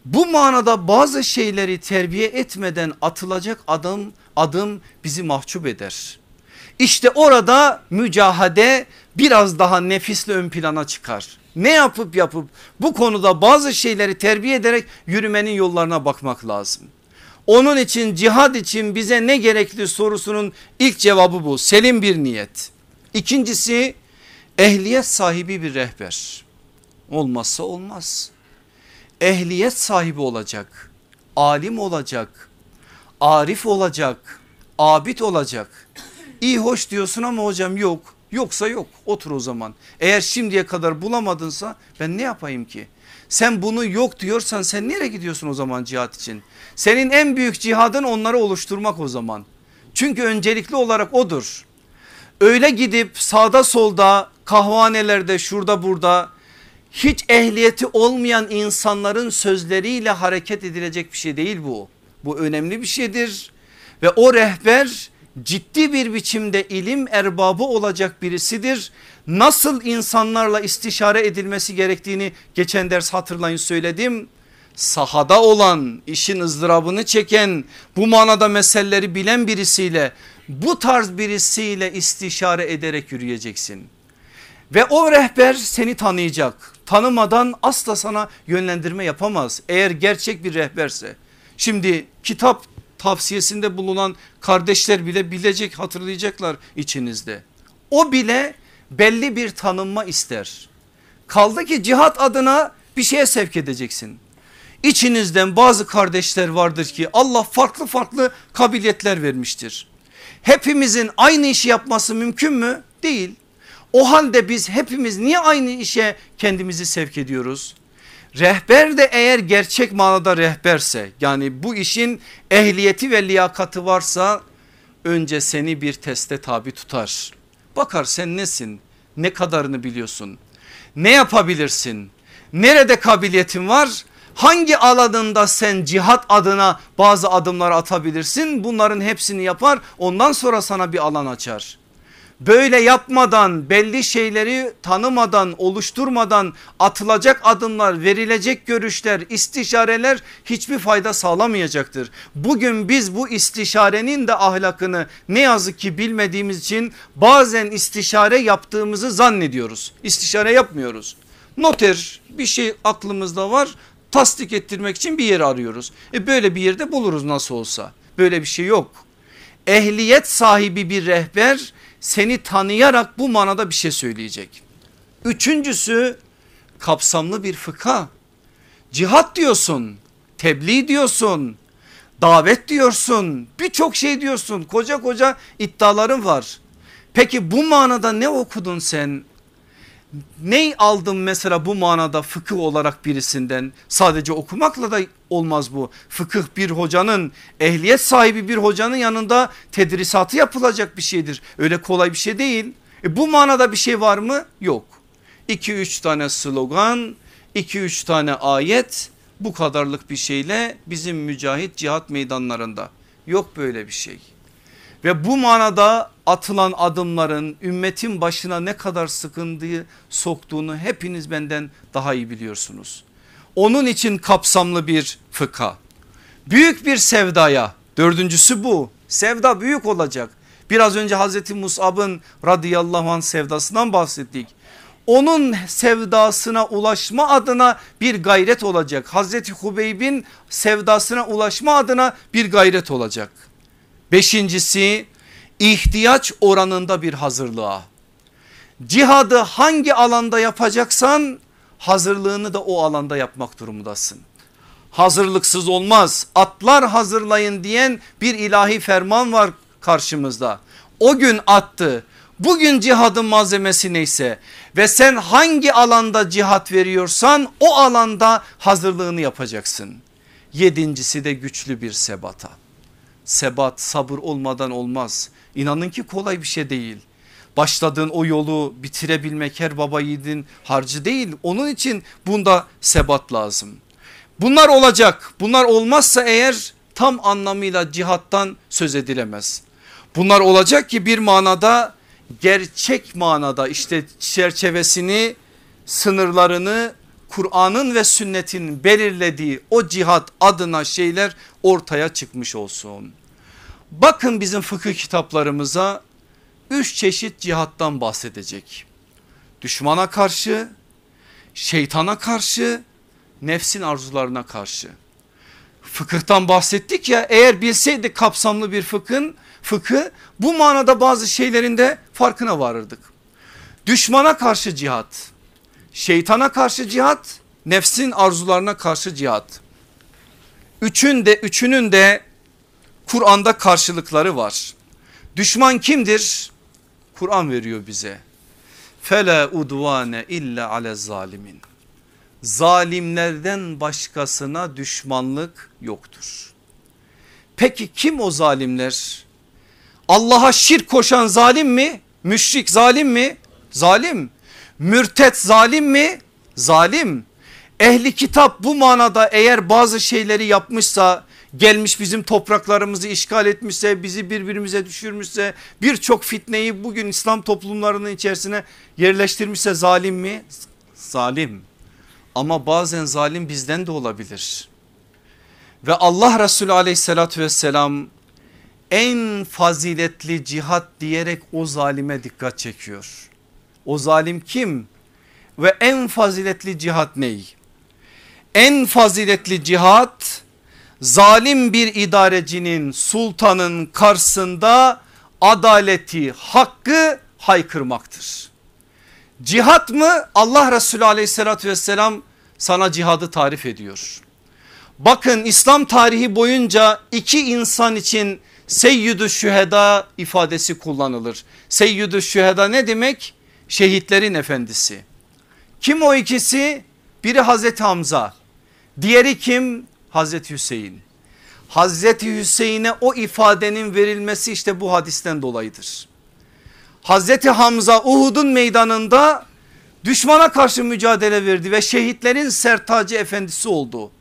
bu manada bazı şeyleri terbiye etmeden atılacak adım adım bizi mahcup eder. İşte orada mücahade biraz daha nefisle ön plana çıkar. Ne yapıp yapıp bu konuda bazı şeyleri terbiye ederek yürümenin yollarına bakmak lazım. Onun için cihad için bize ne gerekli sorusunun ilk cevabı bu selim bir niyet. İkincisi ehliyet sahibi bir rehber olmazsa olmaz. Ehliyet sahibi olacak, alim olacak, arif olacak, abid olacak. İyi hoş diyorsun ama hocam yok. Yoksa yok otur o zaman. Eğer şimdiye kadar bulamadınsa ben ne yapayım ki? Sen bunu yok diyorsan sen nereye gidiyorsun o zaman cihat için? Senin en büyük cihadın onları oluşturmak o zaman. Çünkü öncelikli olarak odur. Öyle gidip sağda solda kahvanelerde şurada burada hiç ehliyeti olmayan insanların sözleriyle hareket edilecek bir şey değil bu. Bu önemli bir şeydir ve o rehber ciddi bir biçimde ilim erbabı olacak birisidir. Nasıl insanlarla istişare edilmesi gerektiğini geçen ders hatırlayın söyledim. Sahada olan işin ızdırabını çeken bu manada meseleleri bilen birisiyle bu tarz birisiyle istişare ederek yürüyeceksin. Ve o rehber seni tanıyacak. Tanımadan asla sana yönlendirme yapamaz. Eğer gerçek bir rehberse. Şimdi kitap tavsiyesinde bulunan kardeşler bile bilecek hatırlayacaklar içinizde. O bile belli bir tanınma ister. Kaldı ki cihat adına bir şeye sevk edeceksin. İçinizden bazı kardeşler vardır ki Allah farklı farklı kabiliyetler vermiştir. Hepimizin aynı işi yapması mümkün mü? Değil. O halde biz hepimiz niye aynı işe kendimizi sevk ediyoruz? Rehber de eğer gerçek manada rehberse yani bu işin ehliyeti ve liyakati varsa önce seni bir teste tabi tutar. Bakar sen nesin ne kadarını biliyorsun ne yapabilirsin nerede kabiliyetin var hangi alanında sen cihat adına bazı adımlar atabilirsin bunların hepsini yapar ondan sonra sana bir alan açar. Böyle yapmadan belli şeyleri tanımadan oluşturmadan atılacak adımlar verilecek görüşler istişareler hiçbir fayda sağlamayacaktır. Bugün biz bu istişarenin de ahlakını ne yazık ki bilmediğimiz için bazen istişare yaptığımızı zannediyoruz. İstişare yapmıyoruz. Noter bir şey aklımızda var tasdik ettirmek için bir yer arıyoruz. E böyle bir yerde buluruz nasıl olsa böyle bir şey yok. Ehliyet sahibi bir rehber seni tanıyarak bu manada bir şey söyleyecek. Üçüncüsü kapsamlı bir fıkha. Cihat diyorsun, tebliğ diyorsun, davet diyorsun, birçok şey diyorsun. Koca koca iddiaların var. Peki bu manada ne okudun sen? Ney aldın mesela bu manada fıkıh olarak birisinden sadece okumakla da olmaz bu. Fıkıh bir hocanın ehliyet sahibi bir hocanın yanında tedrisatı yapılacak bir şeydir. Öyle kolay bir şey değil. E bu manada bir şey var mı? Yok. 2-3 tane slogan 2-3 tane ayet bu kadarlık bir şeyle bizim mücahit cihat meydanlarında yok böyle bir şey. Ve bu manada atılan adımların ümmetin başına ne kadar sıkıntıyı soktuğunu hepiniz benden daha iyi biliyorsunuz. Onun için kapsamlı bir fıkha. Büyük bir sevdaya dördüncüsü bu sevda büyük olacak. Biraz önce Hazreti Musab'ın radıyallahu anh sevdasından bahsettik. Onun sevdasına ulaşma adına bir gayret olacak. Hazreti Hubeyb'in sevdasına ulaşma adına bir gayret olacak. Beşincisi ihtiyaç oranında bir hazırlığa. Cihadı hangi alanda yapacaksan hazırlığını da o alanda yapmak durumundasın. Hazırlıksız olmaz atlar hazırlayın diyen bir ilahi ferman var karşımızda. O gün attı bugün cihadın malzemesi neyse ve sen hangi alanda cihat veriyorsan o alanda hazırlığını yapacaksın. Yedincisi de güçlü bir sebata. Sebat sabır olmadan olmaz. İnanın ki kolay bir şey değil. başladığın o yolu bitirebilmek her baba yiğidin harcı değil. Onun için bunda sebat lazım. Bunlar olacak. Bunlar olmazsa eğer tam anlamıyla cihattan söz edilemez. Bunlar olacak ki bir manada gerçek manada işte çerçevesini sınırlarını Kur'an'ın ve sünnetin belirlediği o cihat adına şeyler ortaya çıkmış olsun. Bakın bizim fıkıh kitaplarımıza üç çeşit cihattan bahsedecek. Düşmana karşı, şeytana karşı, nefsin arzularına karşı. Fıkıhtan bahsettik ya eğer bilseydik kapsamlı bir fıkhın fıkı bu manada bazı şeylerin de farkına varırdık. Düşmana karşı cihat, şeytana karşı cihat, nefsin arzularına karşı cihat. Üçün de, üçünün de Kur'an'da karşılıkları var. Düşman kimdir? Kur'an veriyor bize. Fela udvane illa ale zalimin. Zalimlerden başkasına düşmanlık yoktur. Peki kim o zalimler? Allah'a şirk koşan zalim mi? Müşrik zalim mi? Zalim. Mürtet zalim mi? Zalim. Ehli kitap bu manada eğer bazı şeyleri yapmışsa gelmiş bizim topraklarımızı işgal etmişse bizi birbirimize düşürmüşse birçok fitneyi bugün İslam toplumlarının içerisine yerleştirmişse zalim mi? Zalim ama bazen zalim bizden de olabilir. Ve Allah Resulü aleyhissalatü vesselam en faziletli cihat diyerek o zalime dikkat çekiyor. O zalim kim? Ve en faziletli cihat ney? En faziletli cihat zalim bir idarecinin sultanın karşısında adaleti hakkı haykırmaktır. Cihat mı Allah Resulü aleyhissalatü vesselam sana cihadı tarif ediyor. Bakın İslam tarihi boyunca iki insan için seyyidü şüheda ifadesi kullanılır. Seyyidü şüheda ne demek? Şehitlerin efendisi. Kim o ikisi? Biri Hazreti Hamza diğeri kim? Hazreti Hüseyin. Hazreti Hüseyin'e o ifadenin verilmesi işte bu hadisten dolayıdır. Hazreti Hamza Uhud'un meydanında düşmana karşı mücadele verdi ve şehitlerin sertacı efendisi oldu.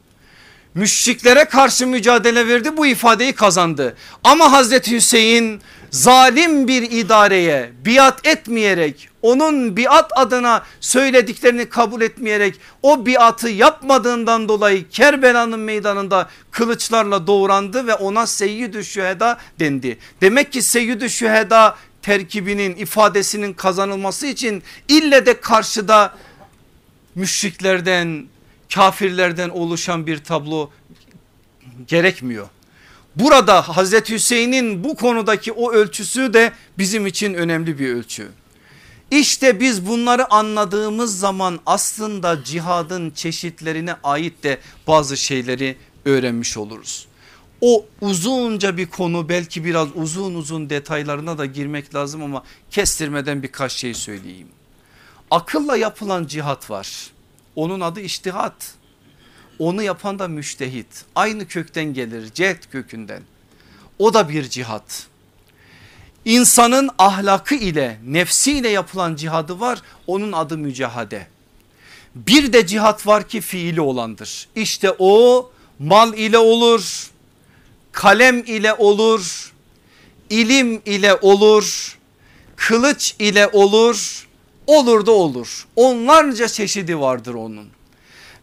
Müşriklere karşı mücadele verdi bu ifadeyi kazandı. Ama Hazreti Hüseyin zalim bir idareye biat etmeyerek onun biat adına söylediklerini kabul etmeyerek o biatı yapmadığından dolayı Kerbela'nın meydanında kılıçlarla doğrandı ve ona seyyidü şüheda dendi. Demek ki seyyidü şüheda terkibinin ifadesinin kazanılması için ille de karşıda müşriklerden kafirlerden oluşan bir tablo gerekmiyor. Burada Hazreti Hüseyin'in bu konudaki o ölçüsü de bizim için önemli bir ölçü. İşte biz bunları anladığımız zaman aslında cihadın çeşitlerine ait de bazı şeyleri öğrenmiş oluruz. O uzunca bir konu belki biraz uzun uzun detaylarına da girmek lazım ama kestirmeden birkaç şey söyleyeyim. Akılla yapılan cihat var. Onun adı iştihat. Onu yapan da müştehit. Aynı kökten gelir cehd kökünden. O da bir cihat. İnsanın ahlakı ile nefsiyle yapılan cihadı var onun adı mücahade. Bir de cihat var ki fiili olandır. İşte o mal ile olur, kalem ile olur, ilim ile olur, kılıç ile olur, olur da olur. Onlarca çeşidi vardır onun.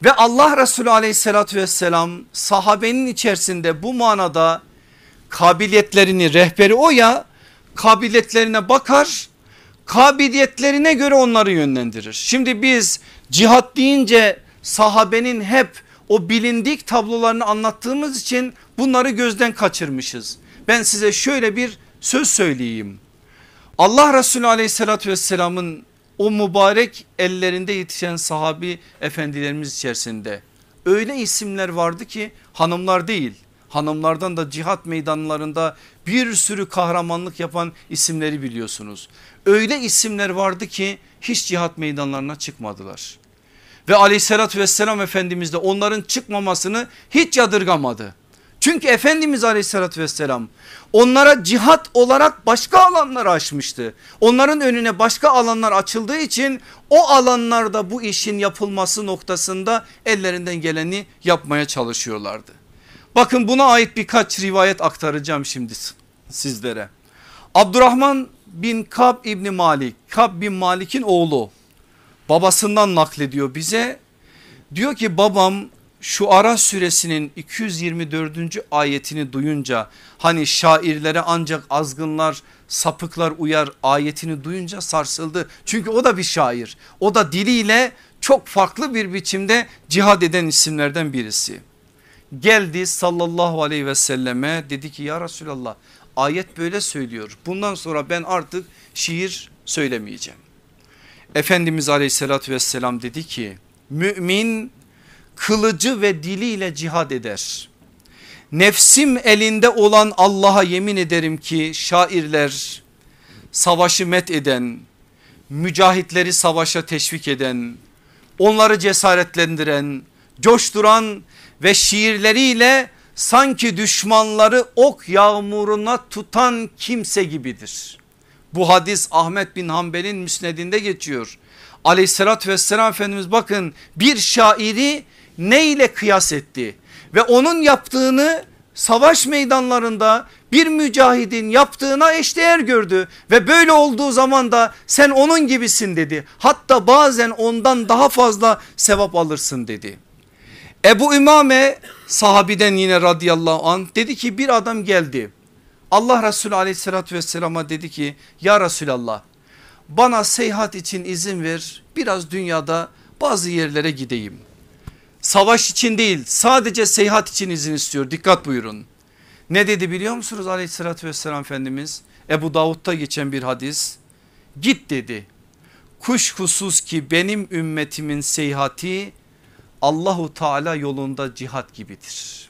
Ve Allah Resulü aleyhissalatü vesselam sahabenin içerisinde bu manada kabiliyetlerini rehberi o ya kabiliyetlerine bakar kabiliyetlerine göre onları yönlendirir. Şimdi biz cihat deyince sahabenin hep o bilindik tablolarını anlattığımız için bunları gözden kaçırmışız. Ben size şöyle bir söz söyleyeyim. Allah Resulü aleyhissalatü vesselamın o mübarek ellerinde yetişen sahabi efendilerimiz içerisinde öyle isimler vardı ki hanımlar değil hanımlardan da cihat meydanlarında bir sürü kahramanlık yapan isimleri biliyorsunuz. Öyle isimler vardı ki hiç cihat meydanlarına çıkmadılar. Ve aleyhissalatü vesselam efendimiz de onların çıkmamasını hiç yadırgamadı. Çünkü Efendimiz aleyhissalatü vesselam onlara cihat olarak başka alanları açmıştı. Onların önüne başka alanlar açıldığı için o alanlarda bu işin yapılması noktasında ellerinden geleni yapmaya çalışıyorlardı. Bakın buna ait birkaç rivayet aktaracağım şimdi sizlere. Abdurrahman bin Kab İbni Malik, Kab bin Malik'in oğlu babasından naklediyor bize. Diyor ki babam şu Ara suresinin 224. ayetini duyunca hani şairlere ancak azgınlar sapıklar uyar ayetini duyunca sarsıldı. Çünkü o da bir şair o da diliyle çok farklı bir biçimde cihad eden isimlerden birisi. Geldi sallallahu aleyhi ve selleme dedi ki ya Resulallah ayet böyle söylüyor bundan sonra ben artık şiir söylemeyeceğim. Efendimiz aleyhissalatü vesselam dedi ki mümin kılıcı ve diliyle cihad eder. Nefsim elinde olan Allah'a yemin ederim ki şairler savaşı met eden, mücahitleri savaşa teşvik eden, onları cesaretlendiren, coşturan ve şiirleriyle sanki düşmanları ok yağmuruna tutan kimse gibidir. Bu hadis Ahmet bin Hanbel'in müsnedinde geçiyor. Aleyhissalatü vesselam Efendimiz bakın bir şairi ne ile kıyas etti ve onun yaptığını savaş meydanlarında bir mücahidin yaptığına eşdeğer gördü ve böyle olduğu zaman da sen onun gibisin dedi. Hatta bazen ondan daha fazla sevap alırsın dedi. Ebu İmame sahabiden yine radıyallahu an dedi ki bir adam geldi. Allah Resulü aleyhissalatü vesselama dedi ki ya Resulallah bana seyahat için izin ver biraz dünyada bazı yerlere gideyim. Savaş için değil sadece seyahat için izin istiyor dikkat buyurun. Ne dedi biliyor musunuz aleyhissalatü vesselam Efendimiz? Ebu Davud'da geçen bir hadis. Git dedi. Kuşkusuz ki benim ümmetimin seyahati Allahu Teala yolunda cihat gibidir.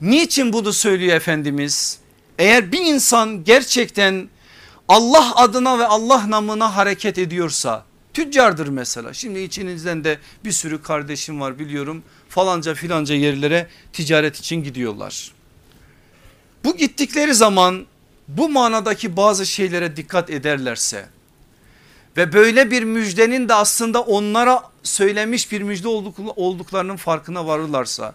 Niçin bunu söylüyor Efendimiz? Eğer bir insan gerçekten Allah adına ve Allah namına hareket ediyorsa tüccardır mesela. Şimdi içinizden de bir sürü kardeşim var biliyorum falanca filanca yerlere ticaret için gidiyorlar. Bu gittikleri zaman bu manadaki bazı şeylere dikkat ederlerse ve böyle bir müjdenin de aslında onlara söylemiş bir müjde olduklarının farkına varırlarsa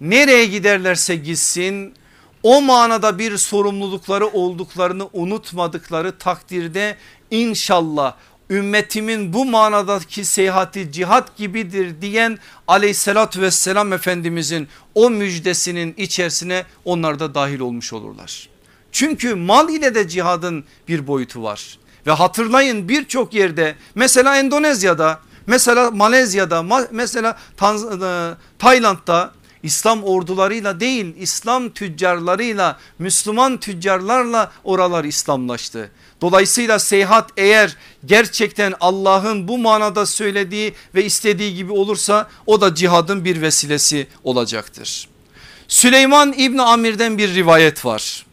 nereye giderlerse gitsin o manada bir sorumlulukları olduklarını unutmadıkları takdirde inşallah ümmetimin bu manadaki seyahati cihat gibidir diyen aleyhissalatü vesselam efendimizin o müjdesinin içerisine onlar da dahil olmuş olurlar. Çünkü mal ile de cihadın bir boyutu var ve hatırlayın birçok yerde mesela Endonezya'da mesela Malezya'da mesela e, Tayland'da İslam ordularıyla değil İslam tüccarlarıyla Müslüman tüccarlarla oralar İslamlaştı. Dolayısıyla seyahat eğer gerçekten Allah'ın bu manada söylediği ve istediği gibi olursa o da cihadın bir vesilesi olacaktır. Süleyman İbni Amir'den bir rivayet var.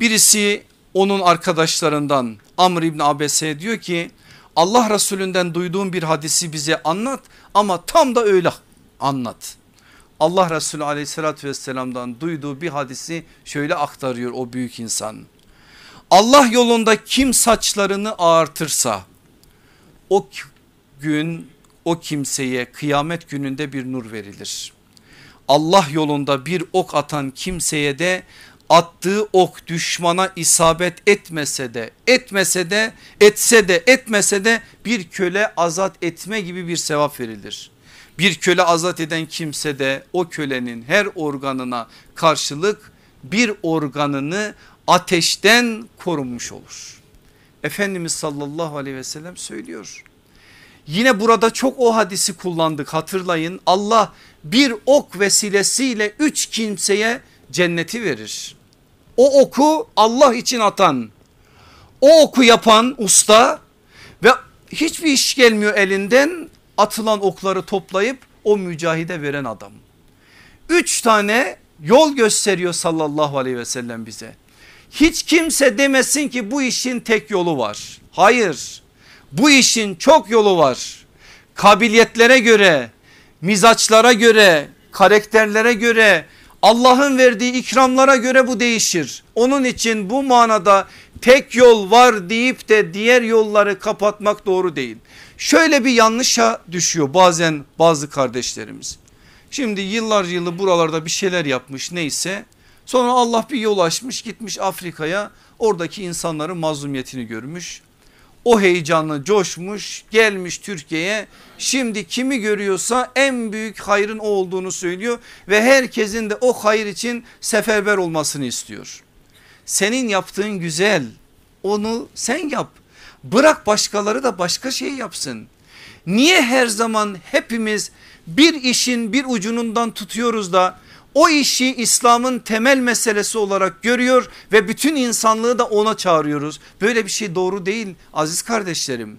Birisi onun arkadaşlarından Amr İbni Abese diyor ki Allah Resulünden duyduğum bir hadisi bize anlat ama tam da öyle anlat. Allah Resulü aleyhissalatü vesselamdan duyduğu bir hadisi şöyle aktarıyor o büyük insan. Allah yolunda kim saçlarını ağartırsa o gün o kimseye kıyamet gününde bir nur verilir. Allah yolunda bir ok atan kimseye de attığı ok düşmana isabet etmese de etmese de etse de etmese de bir köle azat etme gibi bir sevap verilir. Bir köle azat eden kimse de o kölenin her organına karşılık bir organını ateşten korunmuş olur. Efendimiz sallallahu aleyhi ve sellem söylüyor. Yine burada çok o hadisi kullandık hatırlayın. Allah bir ok vesilesiyle üç kimseye cenneti verir. O oku Allah için atan, o oku yapan usta ve hiçbir iş gelmiyor elinden atılan okları toplayıp o mücahide veren adam. Üç tane yol gösteriyor sallallahu aleyhi ve sellem bize. Hiç kimse demesin ki bu işin tek yolu var. Hayır bu işin çok yolu var. Kabiliyetlere göre, mizaçlara göre, karakterlere göre, Allah'ın verdiği ikramlara göre bu değişir. Onun için bu manada tek yol var deyip de diğer yolları kapatmak doğru değil. Şöyle bir yanlışa düşüyor bazen bazı kardeşlerimiz. Şimdi yıllar yılı buralarda bir şeyler yapmış neyse sonra Allah bir yol açmış gitmiş Afrika'ya oradaki insanların mazlumiyetini görmüş. O heyecanlı coşmuş gelmiş Türkiye'ye şimdi kimi görüyorsa en büyük hayrın o olduğunu söylüyor ve herkesin de o hayır için seferber olmasını istiyor. Senin yaptığın güzel onu sen yap bırak başkaları da başka şey yapsın. Niye her zaman hepimiz bir işin bir ucundan tutuyoruz da o işi İslam'ın temel meselesi olarak görüyor ve bütün insanlığı da ona çağırıyoruz. Böyle bir şey doğru değil aziz kardeşlerim.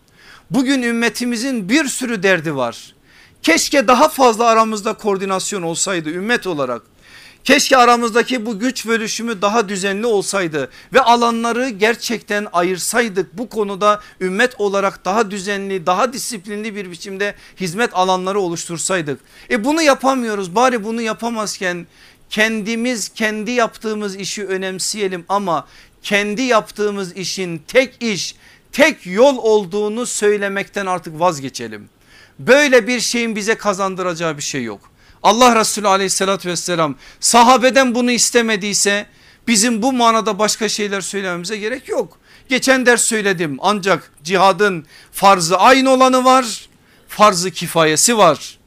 Bugün ümmetimizin bir sürü derdi var. Keşke daha fazla aramızda koordinasyon olsaydı ümmet olarak. Keşke aramızdaki bu güç bölüşümü daha düzenli olsaydı ve alanları gerçekten ayırsaydık bu konuda ümmet olarak daha düzenli daha disiplinli bir biçimde hizmet alanları oluştursaydık. E bunu yapamıyoruz bari bunu yapamazken kendimiz kendi yaptığımız işi önemseyelim ama kendi yaptığımız işin tek iş tek yol olduğunu söylemekten artık vazgeçelim. Böyle bir şeyin bize kazandıracağı bir şey yok. Allah Resulü aleyhissalatü vesselam sahabeden bunu istemediyse bizim bu manada başka şeyler söylememize gerek yok. Geçen ders söyledim ancak cihadın farzı aynı olanı var farzı kifayesi var.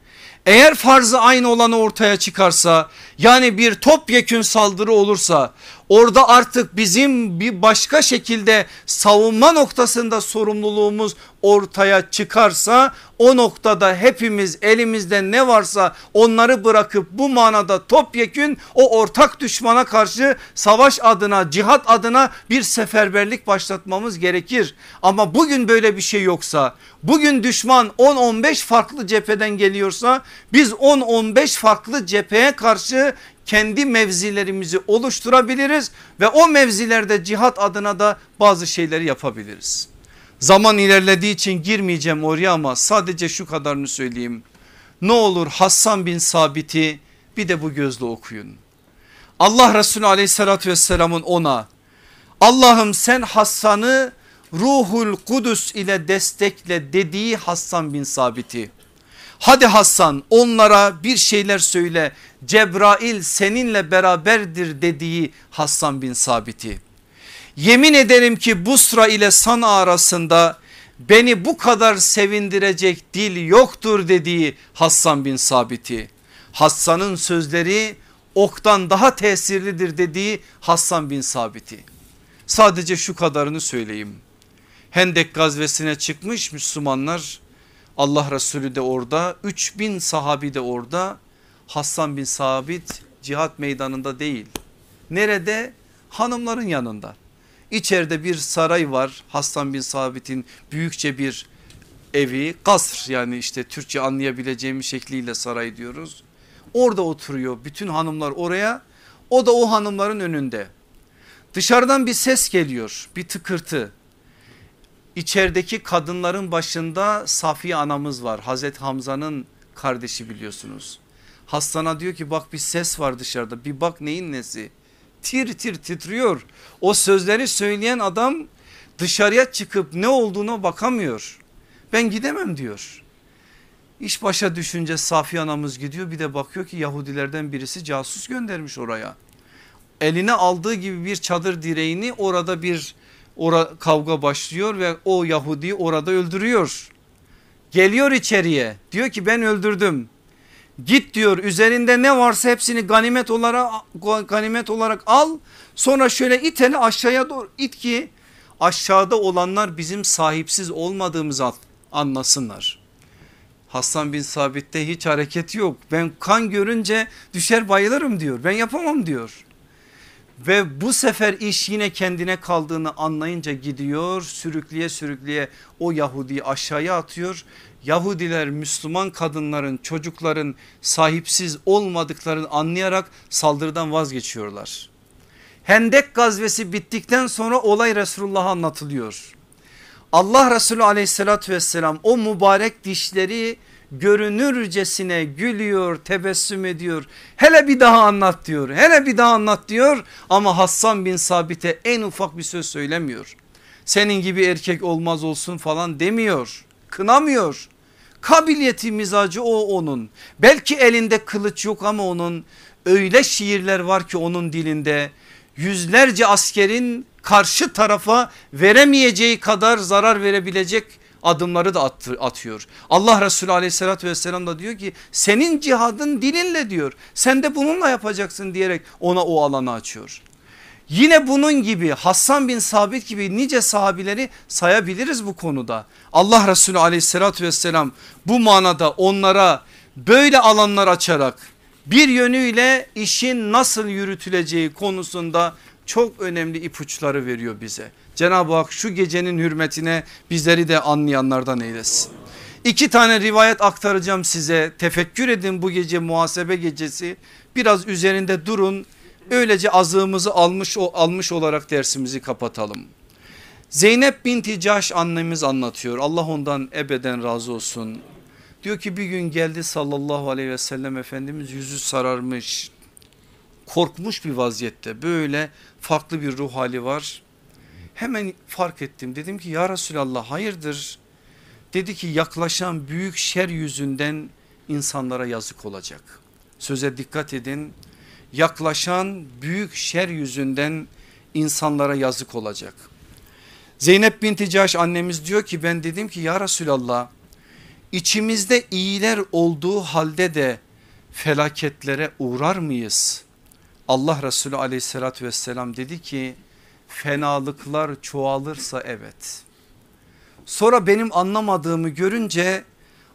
Eğer farzı aynı olanı ortaya çıkarsa yani bir topyekün saldırı olursa orada artık bizim bir başka şekilde savunma noktasında sorumluluğumuz ortaya çıkarsa o noktada hepimiz elimizde ne varsa onları bırakıp bu manada topyekün o ortak düşmana karşı savaş adına cihat adına bir seferberlik başlatmamız gerekir. Ama bugün böyle bir şey yoksa bugün düşman 10-15 farklı cepheden geliyorsa biz 10-15 farklı cepheye karşı kendi mevzilerimizi oluşturabiliriz ve o mevzilerde cihat adına da bazı şeyleri yapabiliriz. Zaman ilerlediği için girmeyeceğim oraya ama sadece şu kadarını söyleyeyim. Ne olur Hassan bin Sabit'i bir de bu gözle okuyun. Allah Resulü aleyhissalatü vesselamın ona Allah'ım sen Hassan'ı ruhul kudüs ile destekle dediği Hassan bin Sabit'i Hadi Hasan onlara bir şeyler söyle Cebrail seninle beraberdir dediği Hassan bin Sabit'i. Yemin ederim ki Busra ile Sana arasında beni bu kadar sevindirecek dil yoktur dediği Hassan bin Sabit'i. Hassan'ın sözleri oktan daha tesirlidir dediği Hassan bin Sabit'i. Sadece şu kadarını söyleyeyim. Hendek gazvesine çıkmış Müslümanlar Allah Resulü de orada 3000 sahabi de orada Hassan bin Sabit cihat meydanında değil. Nerede? Hanımların yanında. İçeride bir saray var Hassan bin Sabit'in büyükçe bir evi kasr yani işte Türkçe anlayabileceğimiz şekliyle saray diyoruz. Orada oturuyor bütün hanımlar oraya o da o hanımların önünde. Dışarıdan bir ses geliyor bir tıkırtı İçerideki kadınların başında Safiye anamız var. Hazreti Hamza'nın kardeşi biliyorsunuz. Hastana diyor ki bak bir ses var dışarıda bir bak neyin nesi. Tir tir titriyor. O sözleri söyleyen adam dışarıya çıkıp ne olduğuna bakamıyor. Ben gidemem diyor. İş başa düşünce Safiye anamız gidiyor bir de bakıyor ki Yahudilerden birisi casus göndermiş oraya. Eline aldığı gibi bir çadır direğini orada bir Ora, kavga başlıyor ve o Yahudi orada öldürüyor. Geliyor içeriye diyor ki ben öldürdüm. Git diyor üzerinde ne varsa hepsini ganimet olarak ganimet olarak al. Sonra şöyle itele aşağıya doğru it ki aşağıda olanlar bizim sahipsiz olmadığımızı anlasınlar. Hasan bin Sabit'te hiç hareket yok. Ben kan görünce düşer bayılırım diyor. Ben yapamam diyor. Ve bu sefer iş yine kendine kaldığını anlayınca gidiyor sürükleye sürükleye o Yahudi'yi aşağıya atıyor. Yahudiler Müslüman kadınların çocukların sahipsiz olmadıklarını anlayarak saldırıdan vazgeçiyorlar. Hendek gazvesi bittikten sonra olay Resulullah'a anlatılıyor. Allah Resulü aleyhissalatü vesselam o mübarek dişleri görünürcesine gülüyor tebessüm ediyor. Hele bir daha anlat diyor hele bir daha anlat diyor ama Hassan bin Sabit'e en ufak bir söz söylemiyor. Senin gibi erkek olmaz olsun falan demiyor kınamıyor. Kabiliyeti mizacı o onun belki elinde kılıç yok ama onun öyle şiirler var ki onun dilinde yüzlerce askerin karşı tarafa veremeyeceği kadar zarar verebilecek adımları da atıyor. Allah Resulü aleyhissalatü vesselam da diyor ki senin cihadın dilinle diyor. Sen de bununla yapacaksın diyerek ona o alanı açıyor. Yine bunun gibi Hassan bin Sabit gibi nice sahabileri sayabiliriz bu konuda. Allah Resulü aleyhissalatü vesselam bu manada onlara böyle alanlar açarak bir yönüyle işin nasıl yürütüleceği konusunda çok önemli ipuçları veriyor bize. Cenab-ı Hak şu gecenin hürmetine bizleri de anlayanlardan eylesin. İki tane rivayet aktaracağım size tefekkür edin bu gece muhasebe gecesi biraz üzerinde durun öylece azığımızı almış, almış olarak dersimizi kapatalım. Zeynep binti Caş annemiz anlatıyor Allah ondan ebeden razı olsun. Diyor ki bir gün geldi sallallahu aleyhi ve sellem Efendimiz yüzü sararmış korkmuş bir vaziyette böyle farklı bir ruh hali var. Hemen fark ettim dedim ki ya Resulallah hayırdır? Dedi ki yaklaşan büyük şer yüzünden insanlara yazık olacak. Söze dikkat edin yaklaşan büyük şer yüzünden insanlara yazık olacak. Zeynep binti Caş annemiz diyor ki ben dedim ki ya Resulallah içimizde iyiler olduğu halde de felaketlere uğrar mıyız? Allah Resulü aleyhissalatü vesselam dedi ki fenalıklar çoğalırsa evet. Sonra benim anlamadığımı görünce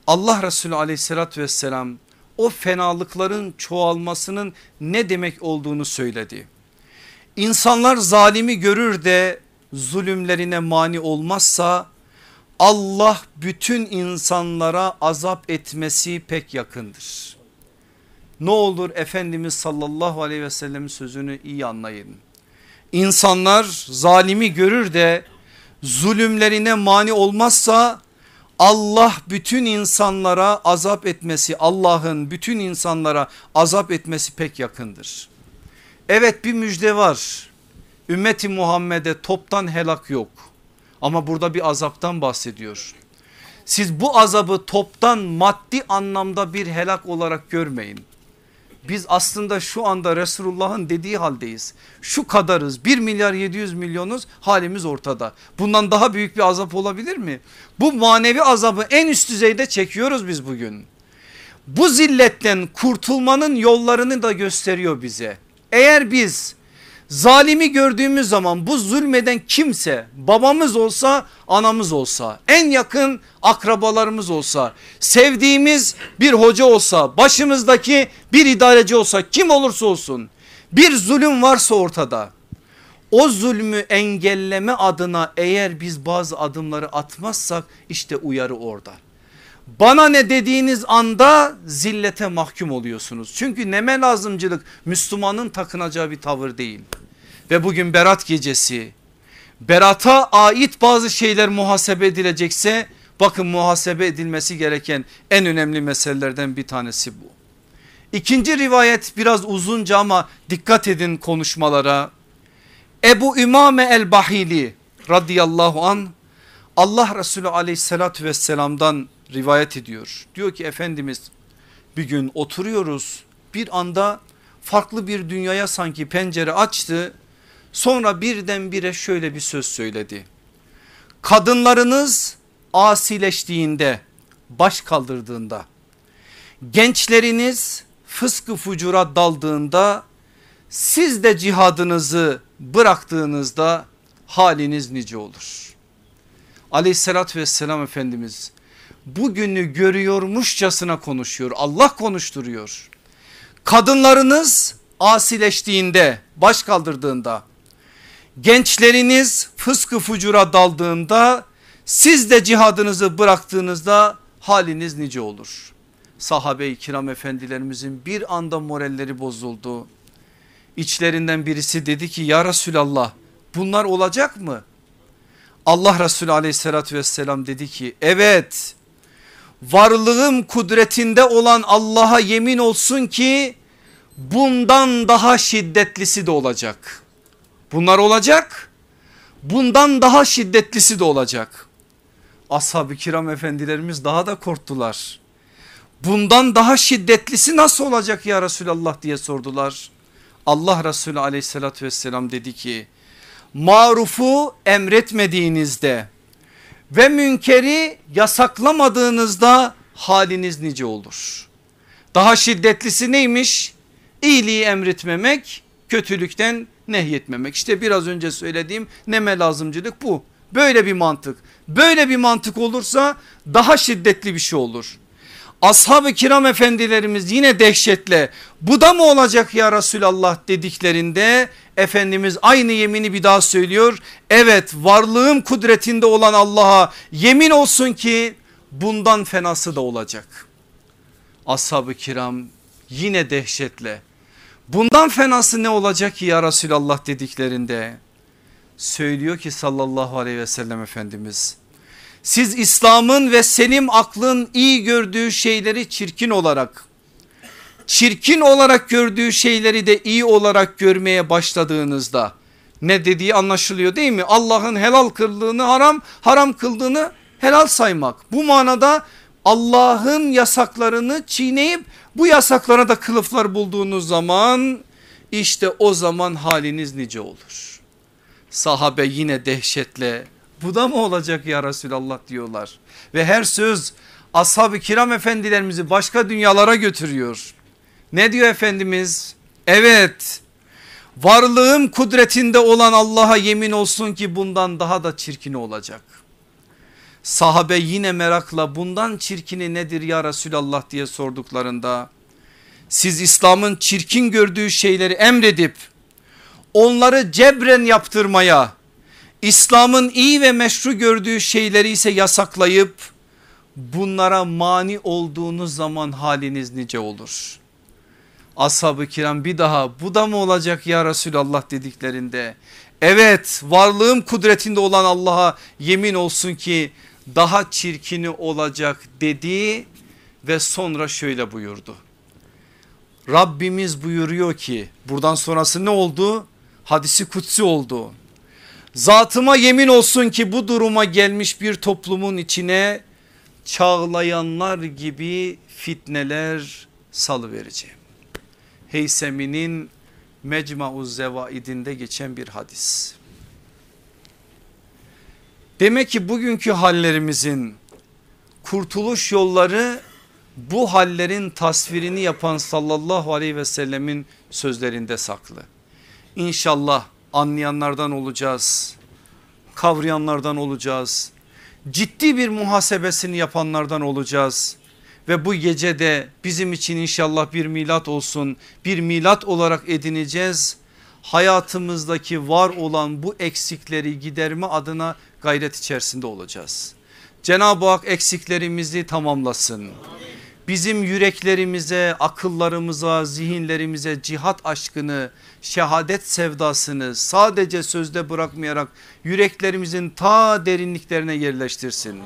Allah Resulü aleyhissalatü vesselam o fenalıkların çoğalmasının ne demek olduğunu söyledi. İnsanlar zalimi görür de zulümlerine mani olmazsa Allah bütün insanlara azap etmesi pek yakındır. Ne olur Efendimiz sallallahu aleyhi ve sellemin sözünü iyi anlayın. İnsanlar zalimi görür de zulümlerine mani olmazsa Allah bütün insanlara azap etmesi Allah'ın bütün insanlara azap etmesi pek yakındır. Evet bir müjde var. Ümmeti Muhammed'e toptan helak yok. Ama burada bir azaptan bahsediyor. Siz bu azabı toptan maddi anlamda bir helak olarak görmeyin. Biz aslında şu anda Resulullah'ın dediği haldeyiz. Şu kadarız 1 milyar 700 milyonuz halimiz ortada. Bundan daha büyük bir azap olabilir mi? Bu manevi azabı en üst düzeyde çekiyoruz biz bugün. Bu zilletten kurtulmanın yollarını da gösteriyor bize. Eğer biz Zalimi gördüğümüz zaman bu zulmeden kimse babamız olsa anamız olsa en yakın akrabalarımız olsa sevdiğimiz bir hoca olsa başımızdaki bir idareci olsa kim olursa olsun bir zulüm varsa ortada o zulmü engelleme adına eğer biz bazı adımları atmazsak işte uyarı orada. Bana ne dediğiniz anda zillete mahkum oluyorsunuz. Çünkü neme lazımcılık Müslümanın takınacağı bir tavır değil. Ve bugün berat gecesi berata ait bazı şeyler muhasebe edilecekse bakın muhasebe edilmesi gereken en önemli meselelerden bir tanesi bu. İkinci rivayet biraz uzunca ama dikkat edin konuşmalara. Ebu Ümame el Bahili radıyallahu an Allah Resulü aleyhissalatü vesselamdan rivayet ediyor. Diyor ki Efendimiz bir gün oturuyoruz bir anda farklı bir dünyaya sanki pencere açtı. Sonra birdenbire şöyle bir söz söyledi. Kadınlarınız asileştiğinde baş kaldırdığında gençleriniz fıskı fucura daldığında siz de cihadınızı bıraktığınızda haliniz nice olur. Aleyhissalatü vesselam Efendimiz bugünü görüyormuşçasına konuşuyor. Allah konuşturuyor. Kadınlarınız asileştiğinde baş kaldırdığında gençleriniz fıskı fucura daldığında siz de cihadınızı bıraktığınızda haliniz nice olur. Sahabe-i kiram efendilerimizin bir anda moralleri bozuldu. İçlerinden birisi dedi ki ya Resulallah bunlar olacak mı? Allah Resulü aleyhissalatü vesselam dedi ki evet varlığım kudretinde olan Allah'a yemin olsun ki bundan daha şiddetlisi de olacak. Bunlar olacak bundan daha şiddetlisi de olacak. Ashab-ı kiram efendilerimiz daha da korktular. Bundan daha şiddetlisi nasıl olacak ya Resulallah diye sordular. Allah Resulü aleyhissalatü vesselam dedi ki marufu emretmediğinizde ve münkeri yasaklamadığınızda haliniz nice olur. Daha şiddetlisi neymiş? İyiliği emretmemek, kötülükten nehyetmemek. İşte biraz önce söylediğim neme lazımcılık bu. Böyle bir mantık. Böyle bir mantık olursa daha şiddetli bir şey olur. Ashab-ı kiram efendilerimiz yine dehşetle bu da mı olacak ya Resulallah dediklerinde Efendimiz aynı yemini bir daha söylüyor. Evet varlığım kudretinde olan Allah'a yemin olsun ki bundan fenası da olacak. Ashab-ı kiram yine dehşetle bundan fenası ne olacak ki ya Resulallah dediklerinde söylüyor ki sallallahu aleyhi ve sellem Efendimiz siz İslam'ın ve selim aklın iyi gördüğü şeyleri çirkin olarak çirkin olarak gördüğü şeyleri de iyi olarak görmeye başladığınızda ne dediği anlaşılıyor değil mi? Allah'ın helal kıldığını haram haram kıldığını helal saymak. Bu manada Allah'ın yasaklarını çiğneyip bu yasaklara da kılıflar bulduğunuz zaman işte o zaman haliniz nice olur. Sahabe yine dehşetle bu da mı olacak ya Resulallah diyorlar. Ve her söz ashab-ı kiram efendilerimizi başka dünyalara götürüyor. Ne diyor Efendimiz? Evet varlığım kudretinde olan Allah'a yemin olsun ki bundan daha da çirkini olacak. Sahabe yine merakla bundan çirkini nedir ya Resulallah diye sorduklarında siz İslam'ın çirkin gördüğü şeyleri emredip onları cebren yaptırmaya İslam'ın iyi ve meşru gördüğü şeyleri ise yasaklayıp bunlara mani olduğunuz zaman haliniz nice olur. Ashab-ı kiram bir daha bu da mı olacak ya Resulallah dediklerinde evet varlığım kudretinde olan Allah'a yemin olsun ki daha çirkini olacak dedi ve sonra şöyle buyurdu. Rabbimiz buyuruyor ki buradan sonrası ne oldu? Hadisi kutsi oldu. Zatıma yemin olsun ki bu duruma gelmiş bir toplumun içine çağlayanlar gibi fitneler salıvereceğim. Heysemi'nin Mecmu'uz Zevaidinde geçen bir hadis. Demek ki bugünkü hallerimizin kurtuluş yolları bu hallerin tasvirini yapan sallallahu aleyhi ve sellemin sözlerinde saklı. İnşallah anlayanlardan olacağız, kavrayanlardan olacağız, ciddi bir muhasebesini yapanlardan olacağız. Ve bu gece de bizim için inşallah bir milat olsun bir milat olarak edineceğiz. Hayatımızdaki var olan bu eksikleri giderme adına gayret içerisinde olacağız. Cenab-ı Hak eksiklerimizi tamamlasın. Bizim yüreklerimize, akıllarımıza, zihinlerimize cihat aşkını, şehadet sevdasını sadece sözde bırakmayarak yüreklerimizin ta derinliklerine yerleştirsin.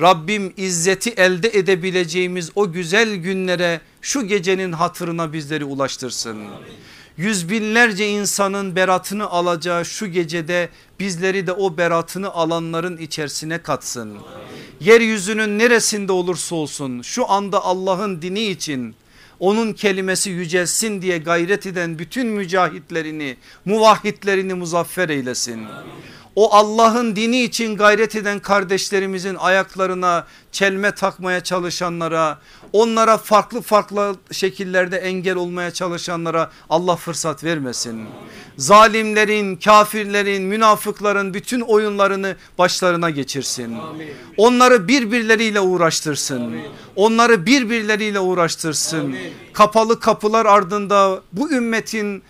Rabbim izzeti elde edebileceğimiz o güzel günlere şu gecenin hatırına bizleri ulaştırsın. Yüz binlerce insanın beratını alacağı şu gecede bizleri de o beratını alanların içerisine katsın. Yeryüzünün neresinde olursa olsun şu anda Allah'ın dini için onun kelimesi yücelsin diye gayret eden bütün mücahitlerini muvahhidlerini muzaffer eylesin. O Allah'ın dini için gayret eden kardeşlerimizin ayaklarına çelme takmaya çalışanlara onlara farklı farklı şekillerde engel olmaya çalışanlara Allah fırsat vermesin. Zalimlerin, kafirlerin, münafıkların bütün oyunlarını başlarına geçirsin. Onları birbirleriyle uğraştırsın. Onları birbirleriyle uğraştırsın. Kapalı kapılar ardında bu ümmetin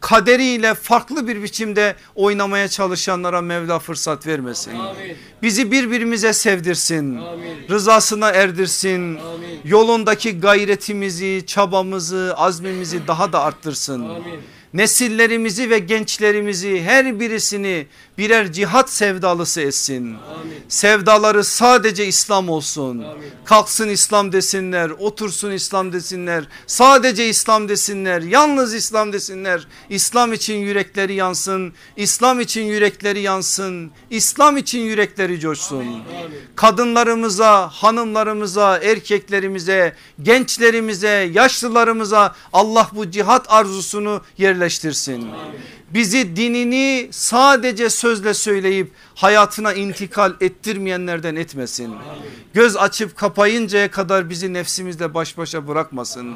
kaderiyle farklı bir biçimde oynamaya çalışanlara Mevla fırsat vermesin. Amin. Bizi birbirimize sevdirsin. Amin. Rızasına erdirsin. Amin. Yolundaki gayretimizi, çabamızı, azmimizi daha da arttırsın. Amin. Nesillerimizi ve gençlerimizi her birisini birer cihat sevdalısı etsin. Amin. Sevdaları sadece İslam olsun. Amin. Kalksın İslam desinler, otursun İslam desinler, sadece İslam desinler, yalnız İslam desinler. İslam için yürekleri yansın, İslam için yürekleri yansın, İslam için yürekleri coşsun. Amin. Kadınlarımıza, hanımlarımıza, erkeklerimize, gençlerimize, yaşlılarımıza Allah bu cihat arzusunu yerleştirsin. Bizi dinini sadece sözle söyleyip hayatına intikal ettirmeyenlerden etmesin. Göz açıp kapayıncaya kadar bizi nefsimizle baş başa bırakmasın.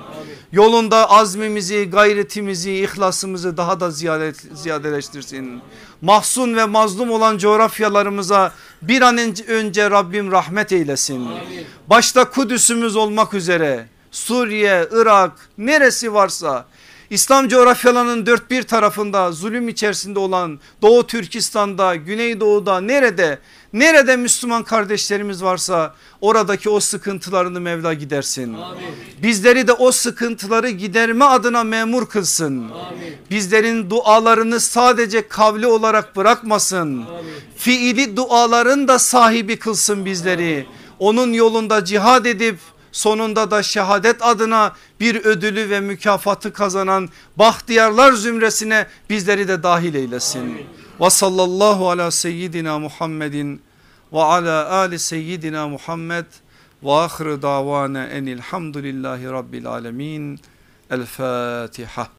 Yolunda azmimizi, gayretimizi, ihlasımızı daha da ziyade, ziyadeleştirsin. Mahzun ve mazlum olan coğrafyalarımıza bir an önce Rabbim rahmet eylesin. Başta Kudüs'ümüz olmak üzere Suriye, Irak neresi varsa İslam coğrafyalarının dört bir tarafında zulüm içerisinde olan Doğu Türkistan'da, Güneydoğu'da nerede nerede Müslüman kardeşlerimiz varsa oradaki o sıkıntılarını Mevla gidersin. Amin. Bizleri de o sıkıntıları giderme adına memur kılsın. Amin. Bizlerin dualarını sadece kavli olarak bırakmasın. Amin. Fiili duaların da sahibi kılsın bizleri. Onun yolunda cihad edip sonunda da şehadet adına bir ödülü ve mükafatı kazanan bahtiyarlar zümresine bizleri de dahil eylesin. Ve sallallahu ala seyyidina Muhammedin ve ala ali seyyidina Muhammed ve ahire davana enilhamdülillahi rabbil alemin. El Fatiha.